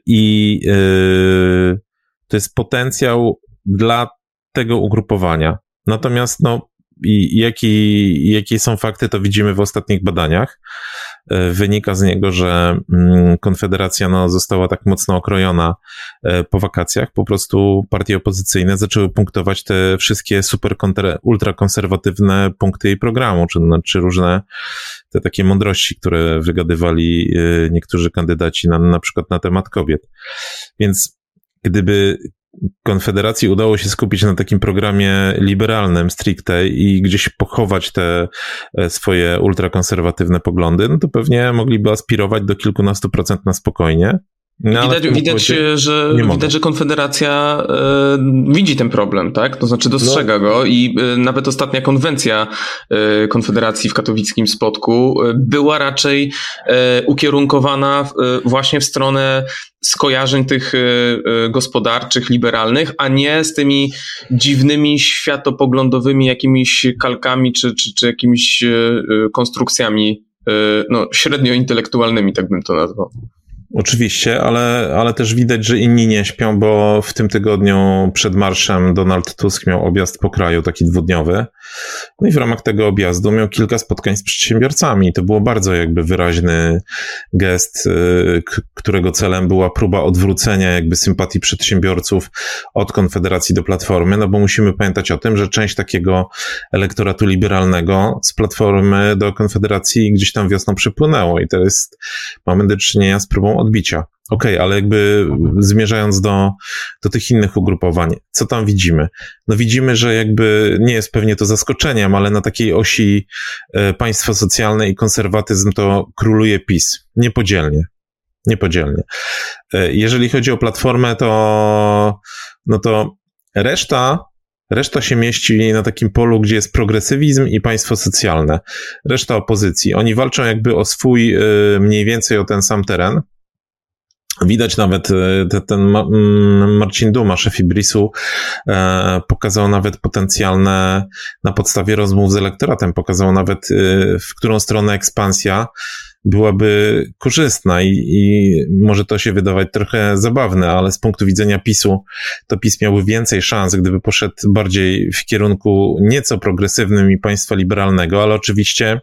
I yy, to jest potencjał dla tego ugrupowania. Natomiast, no, i jaki, jakie są fakty, to widzimy w ostatnich badaniach. E, wynika z niego, że mm, Konfederacja no, została tak mocno okrojona e, po wakacjach. Po prostu partie opozycyjne zaczęły punktować te wszystkie super ultrakonserwatywne punkty jej programu, czy, no, czy różne te takie mądrości, które wygadywali e, niektórzy kandydaci na, na przykład na temat kobiet. Więc gdyby Konfederacji udało się skupić na takim programie liberalnym stricte i gdzieś pochować te e, swoje ultrakonserwatywne poglądy, no to pewnie mogliby aspirować do kilkunastu procent na spokojnie. No, widać, widać że, widać, że Konfederacja y, widzi ten problem, tak? To znaczy dostrzega no. go i y, nawet ostatnia konwencja y, Konfederacji w katowickim spotku była raczej ukierunkowana właśnie w stronę skojarzeń tych gospodarczych, liberalnych, a nie z tymi dziwnymi światopoglądowymi jakimiś kalkami czy, czy, czy jakimiś konstrukcjami no, średnio intelektualnymi, tak bym to nazwał. Oczywiście, ale, ale też widać, że inni nie śpią, bo w tym tygodniu przed marszem Donald Tusk miał objazd po kraju, taki dwudniowy. No i w ramach tego objazdu miał kilka spotkań z przedsiębiorcami. To było bardzo jakby wyraźny gest, y, którego celem była próba odwrócenia jakby sympatii przedsiębiorców od Konfederacji do Platformy, no bo musimy pamiętać o tym, że część takiego elektoratu liberalnego z Platformy do Konfederacji gdzieś tam wiosną przypłynęło i jest, mamy do czynienia z próbą odbicia. Okej, okay, ale jakby zmierzając do, do tych innych ugrupowań, co tam widzimy? No widzimy, że jakby nie jest pewnie to zaskoczeniem, ale na takiej osi e, państwo socjalne i konserwatyzm to króluje PiS. Niepodzielnie. Niepodzielnie. E, jeżeli chodzi o platformę, to, no to reszta Reszta się mieści na takim polu, gdzie jest progresywizm i państwo socjalne. Reszta opozycji. Oni walczą jakby o swój, e, mniej więcej o ten sam teren. Widać nawet e, ten mm, Marcin Duma, szef Ibrisu, e, pokazał nawet potencjalne, na podstawie rozmów z elektoratem, pokazał nawet e, w którą stronę ekspansja byłaby korzystna i, i może to się wydawać trochę zabawne, ale z punktu widzenia PiSu to PiS miałby więcej szans, gdyby poszedł bardziej w kierunku nieco progresywnym i państwa liberalnego, ale oczywiście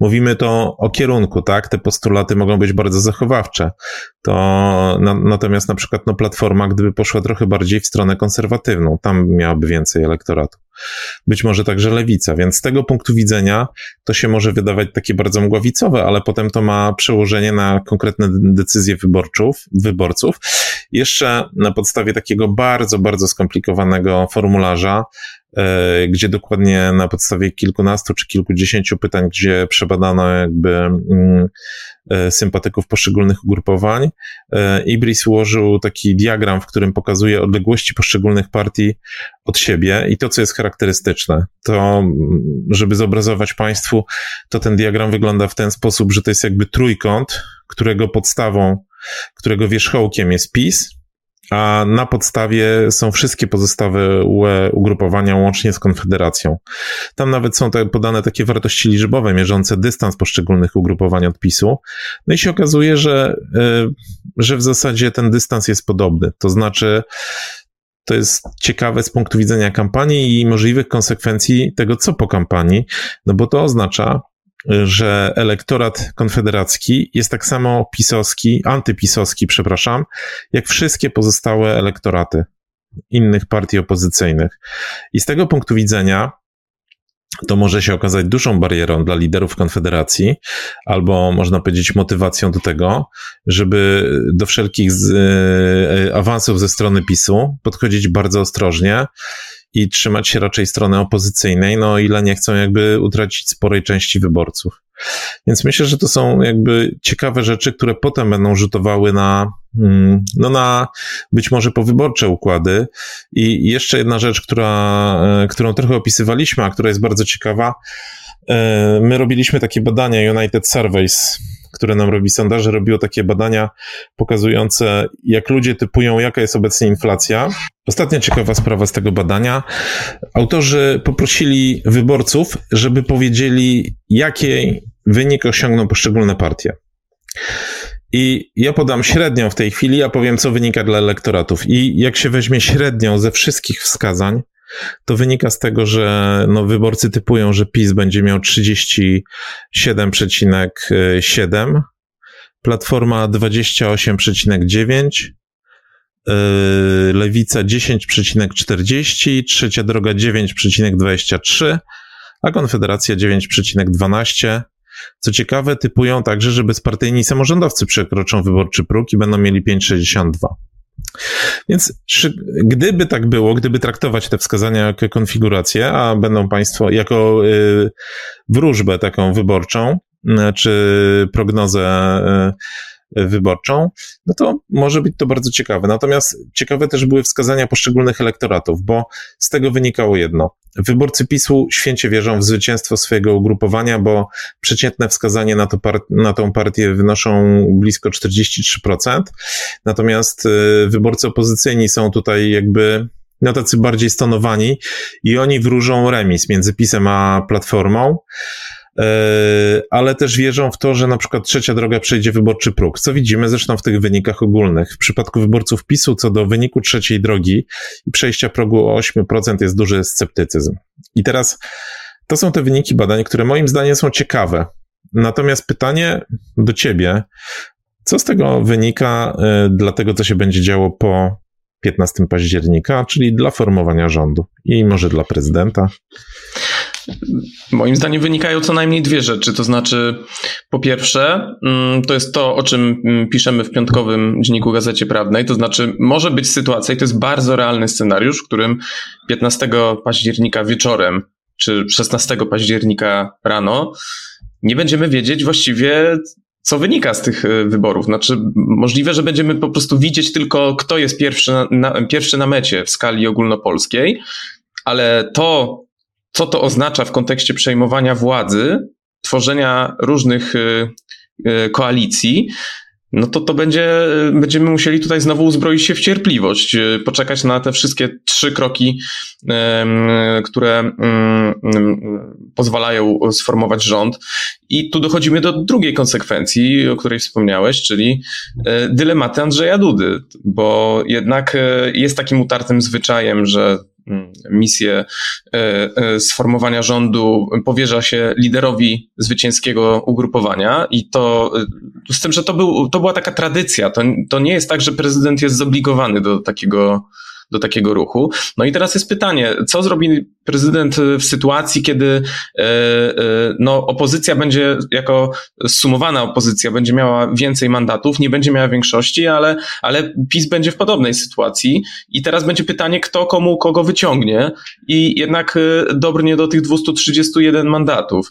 Mówimy to o kierunku, tak? Te postulaty mogą być bardzo zachowawcze. To na, natomiast na przykład no, Platforma, gdyby poszła trochę bardziej w stronę konserwatywną, tam miałaby więcej elektoratu. Być może także lewica, więc z tego punktu widzenia to się może wydawać takie bardzo mgławicowe, ale potem to ma przełożenie na konkretne decyzje wyborców, wyborców. Jeszcze na podstawie takiego bardzo, bardzo skomplikowanego formularza gdzie dokładnie na podstawie kilkunastu czy kilkudziesięciu pytań, gdzie przebadano jakby mm, e, sympatyków poszczególnych ugrupowań, e, Ibris ułożył taki diagram, w którym pokazuje odległości poszczególnych partii od siebie i to, co jest charakterystyczne. To, mm, żeby zobrazować Państwu, to ten diagram wygląda w ten sposób, że to jest jakby trójkąt, którego podstawą, którego wierzchołkiem jest PiS, a na podstawie są wszystkie pozostałe ugrupowania łącznie z Konfederacją. Tam nawet są te podane takie wartości liczbowe mierzące dystans poszczególnych ugrupowań od PiSu. No i się okazuje, że, e, że w zasadzie ten dystans jest podobny. To znaczy, to jest ciekawe z punktu widzenia kampanii i możliwych konsekwencji tego, co po kampanii, no bo to oznacza, że elektorat konfederacki jest tak samo pisowski, antypisowski, przepraszam, jak wszystkie pozostałe elektoraty innych partii opozycyjnych. I z tego punktu widzenia to może się okazać dużą barierą dla liderów Konfederacji, albo można powiedzieć motywacją do tego, żeby do wszelkich z, y, awansów ze strony PiSu podchodzić bardzo ostrożnie i trzymać się raczej strony opozycyjnej, no ile nie chcą jakby utracić sporej części wyborców. Więc myślę, że to są jakby ciekawe rzeczy, które potem będą rzutowały na, mm, no na być może powyborcze układy. I jeszcze jedna rzecz, która, e, którą trochę opisywaliśmy, a która jest bardzo ciekawa. E, my robiliśmy takie badania United Surveys które nam robi sondaże, robiło takie badania pokazujące, jak ludzie typują, jaka jest obecnie inflacja. Ostatnia ciekawa sprawa z tego badania. Autorzy poprosili wyborców, żeby powiedzieli, jaki wynik osiągną poszczególne partie. I ja podam średnią w tej chwili, a powiem, co wynika dla elektoratów. I jak się weźmie średnią ze wszystkich wskazań, to wynika z tego, że no, wyborcy typują, że PiS będzie miał 37,7, Platforma 28,9, yy, Lewica 10,40, Trzecia Droga 9,23, a Konfederacja 9,12. Co ciekawe, typują także, że bezpartyjni samorządowcy przekroczą wyborczy próg i będą mieli 5,62. Więc gdyby tak było, gdyby traktować te wskazania jako konfigurację, a będą Państwo jako y, wróżbę taką wyborczą, y, czy prognozę wyborczą, no to może być to bardzo ciekawe. Natomiast ciekawe też były wskazania poszczególnych elektoratów, bo z tego wynikało jedno. Wyborcy PiSu święcie wierzą w zwycięstwo swojego ugrupowania, bo przeciętne wskazanie na, to par- na tą partię wynoszą blisko 43%. Natomiast y, wyborcy opozycyjni są tutaj jakby no tacy bardziej stonowani i oni wróżą remis między PiSem a Platformą. E, ale też wierzą w to, że na przykład trzecia droga przejdzie wyborczy próg, co widzimy zresztą w tych wynikach ogólnych. W przypadku wyborców PiSu co do wyniku trzeciej drogi i przejścia progu o 8% jest duży sceptycyzm. I teraz to są te wyniki badań, które moim zdaniem są ciekawe. Natomiast pytanie do ciebie, co z tego wynika e, dla tego, co się będzie działo po 15 października, czyli dla formowania rządu i może dla prezydenta? Moim zdaniem wynikają co najmniej dwie rzeczy. To znaczy, po pierwsze, mm, to jest to, o czym mm, piszemy w piątkowym dzienniku Gazecie Prawnej. To znaczy, może być sytuacja, i to jest bardzo realny scenariusz, w którym 15 października wieczorem czy 16 października rano nie będziemy wiedzieć właściwie, co wynika z tych e, wyborów. Znaczy, możliwe, że będziemy po prostu widzieć tylko, kto jest pierwszy na, na, pierwszy na mecie w skali ogólnopolskiej, ale to, co to oznacza w kontekście przejmowania władzy, tworzenia różnych y, y, koalicji, no to to będzie, będziemy musieli tutaj znowu uzbroić się w cierpliwość, y, poczekać na te wszystkie trzy kroki, które mm, pozwalają sformować rząd. I tu dochodzimy do drugiej konsekwencji, o której wspomniałeś, czyli dylematy Andrzeja Dudy, bo jednak jest takim utartym zwyczajem, że Mm, misję e, e, sformowania rządu powierza się liderowi zwycięskiego ugrupowania i to z tym, że to, był, to była taka tradycja. To, to nie jest tak, że prezydent jest zobligowany do takiego do takiego ruchu. No i teraz jest pytanie, co zrobi prezydent w sytuacji, kiedy e, e, no, opozycja będzie, jako sumowana opozycja, będzie miała więcej mandatów, nie będzie miała większości, ale, ale PiS będzie w podobnej sytuacji. I teraz będzie pytanie, kto komu kogo wyciągnie i jednak e, dobrnie do tych 231 mandatów.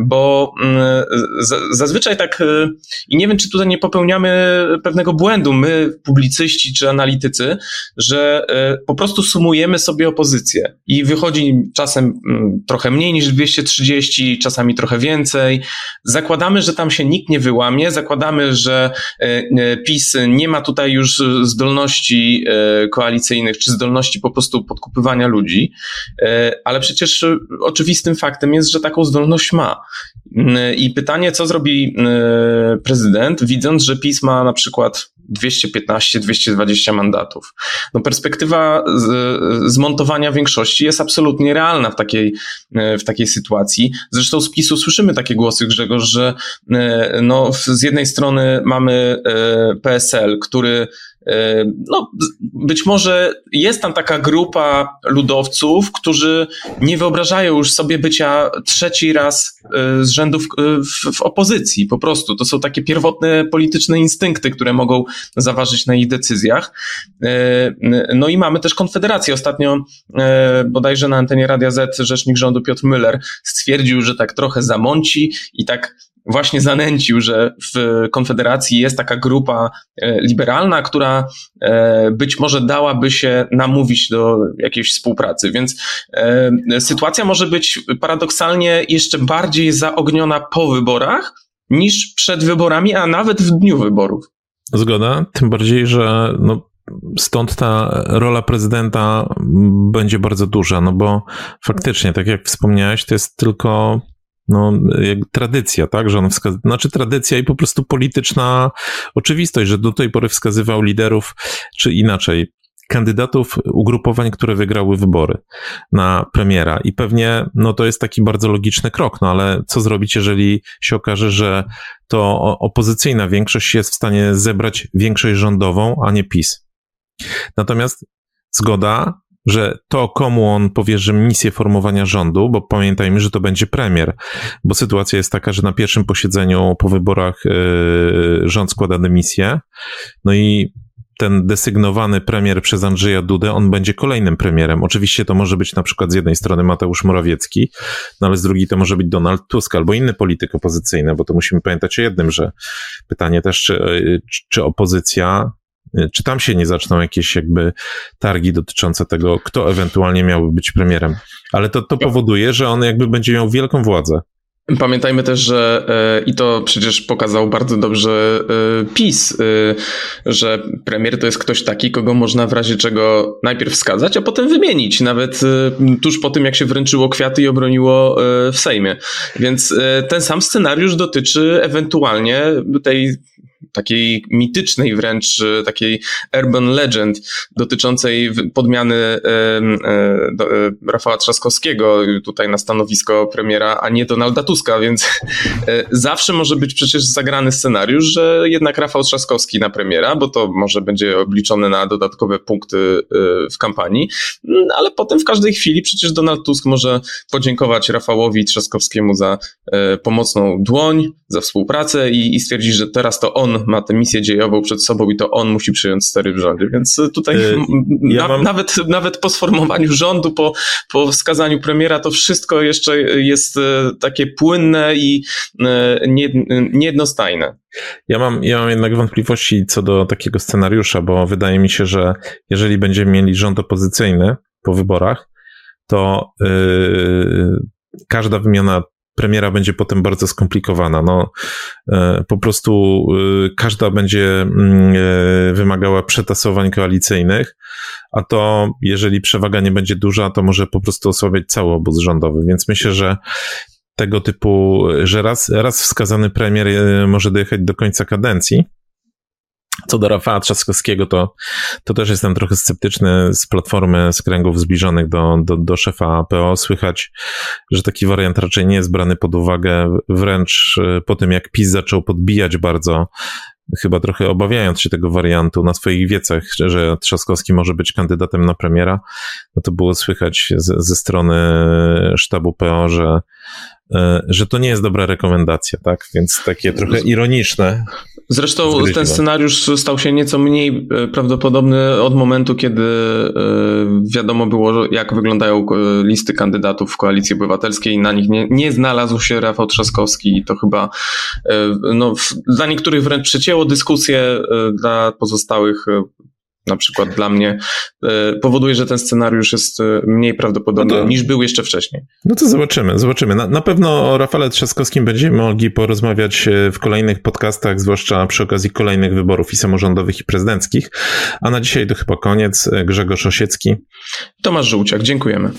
Bo mm, zazwyczaj tak, i nie wiem, czy tutaj nie popełniamy pewnego błędu, my, publicyści czy analitycy, że po prostu sumujemy sobie opozycję i wychodzi czasem mm, trochę mniej niż 230, czasami trochę więcej. Zakładamy, że tam się nikt nie wyłamie, zakładamy, że e, e, PiS nie ma tutaj już zdolności e, koalicyjnych, czy zdolności po prostu podkupywania ludzi, ale przecież oczywistym faktem jest, że taką zdolność ma. Mm, I pytanie, co zrobi prezydent, widząc, że PiS ma na przykład 215-220 mandatów. No perspektywa zmontowania większości jest absolutnie realna w takiej, e, w takiej sytuacji. Zresztą z PiSu słyszymy takie głosy, Grzegorz, że e, no, z jednej strony mamy e, PSL, który no, być może jest tam taka grupa ludowców, którzy nie wyobrażają już sobie bycia trzeci raz e, z rzędu w, w, w, opozycji. Po prostu to są takie pierwotne polityczne instynkty, które mogą zaważyć na ich decyzjach. E, no i mamy też Konfederację. Ostatnio bodajże na antenie Radia Z rzecznik rządu Piotr Müller stwierdził, że tak trochę zamąci i tak właśnie zanęcił, że w Konfederacji jest taka grupa e, liberalna, która e, być może dałaby się namówić do jakiejś współpracy. Więc e, sytuacja może być paradoksalnie jeszcze bardziej zaogniona po wyborach niż przed wyborami, a nawet w dniu wyborów. Zgoda, tym bardziej, że no, stąd ta rola prezydenta będzie bardzo duża, no bo faktycznie, tak jak wspomniałeś, to jest tylko no, tradycja, tak, że on wskazuje, znaczy tradycja i po prostu polityczna oczywistość, że do tej pory wskazywał liderów, czy inaczej, kandydatów ugrupowań, które wygrały wybory na premiera. I pewnie, no to jest taki bardzo logiczny krok, no ale co zrobić, jeżeli się okaże, że to opozycyjna większość jest w stanie zebrać większość rządową, a nie PiS. Natomiast zgoda, że to, komu on powierzy misję formowania rządu, bo pamiętajmy, że to będzie premier, bo sytuacja jest taka, że na pierwszym posiedzeniu po wyborach yy, rząd składa dymisję, no i ten desygnowany premier przez Andrzeja Dudę, on będzie kolejnym premierem. Oczywiście to może być na przykład z jednej strony Mateusz Morawiecki, no ale z drugiej to może być Donald Tusk albo inny polityk opozycyjny, bo to musimy pamiętać o jednym, że pytanie też, czy, czy opozycja czy tam się nie zaczną jakieś jakby targi dotyczące tego, kto ewentualnie miałby być premierem. Ale to, to powoduje, że on jakby będzie miał wielką władzę. Pamiętajmy też, że e, i to przecież pokazał bardzo dobrze e, PiS, e, że premier to jest ktoś taki, kogo można w razie czego najpierw wskazać, a potem wymienić, nawet tuż po tym, jak się wręczyło kwiaty i obroniło w Sejmie. Więc ten sam scenariusz dotyczy ewentualnie tej takiej mitycznej wręcz, e, takiej urban legend dotyczącej podmiany e, e, Rafała Trzaskowskiego tutaj na stanowisko premiera, a nie Donalda Tuska, więc zawsze może być przecież zagrany scenariusz, że jednak Rafał Trzaskowski na premiera, bo to może będzie obliczone na dodatkowe punkty w kampanii, mm, ale potem w każdej chwili przecież Donald Tusk może podziękować Rafałowi Trzaskowskiemu za pomocną dłoń, za współpracę i, i stwierdzić, że teraz to on ma tę misję dziejową przed sobą i to on musi przyjąć stery w rządzie. Więc tutaj yy, ja na, mam... nawet, nawet po sformowaniu rządu, po, po wskazaniu premiera, to wszystko jeszcze jest e, takie płynne i e, nie, niejednostajne. Ja mam, ja mam jednak wątpliwości co do takiego scenariusza, bo wydaje mi się, że jeżeli będziemy mieli rząd opozycyjny po wyborach, to yy, każda wymiana premiera będzie potem bardzo skomplikowana. No, e, po prostu e, każda będzie mm, e, wymagała przetasowań koalicyjnych, a to jeżeli przewaga nie będzie duża, to może po prostu osłabiać cały obóz rządowy. Więc myślę, że tego typu, że raz, raz wskazany premier może dojechać do końca kadencji, co do Rafała Trzaskowskiego, to, to też jestem trochę sceptyczny z platformy, z kręgów zbliżonych do, do, do szefa PO. Słychać, że taki wariant raczej nie jest brany pod uwagę, wręcz e, po tym jak PiS zaczął podbijać bardzo chyba trochę obawiając się tego wariantu na swoich wiecach, że Trzaskowski może być kandydatem na premiera, no to było słychać z, ze strony sztabu PO, że, że to nie jest dobra rekomendacja, tak? Więc takie trochę ironiczne Zresztą ten scenariusz stał się nieco mniej e, prawdopodobny od momentu, kiedy e, wiadomo było, jak wyglądają e, listy kandydatów w Koalicji Obywatelskiej. Na nich nie, nie znalazł się Rafał Trzaskowski i to chyba no, dla niektórych wręcz przecięło dyskusję, dla pozostałych na przykład dla mnie, e, powoduje, że ten scenariusz jest e, mniej prawdopodobny no to, niż był jeszcze wcześniej. No to zobaczymy, zobaczymy. Na, na pewno o Rafale Trzaskowskim będziemy mogli porozmawiać e, w kolejnych podcastach, zwłaszcza przy okazji kolejnych wyborów i samorządowych, i prezydenckich. A na dzisiaj to chyba koniec. Grzegorz Osiecki. Tomasz Żółciak, dziękujemy.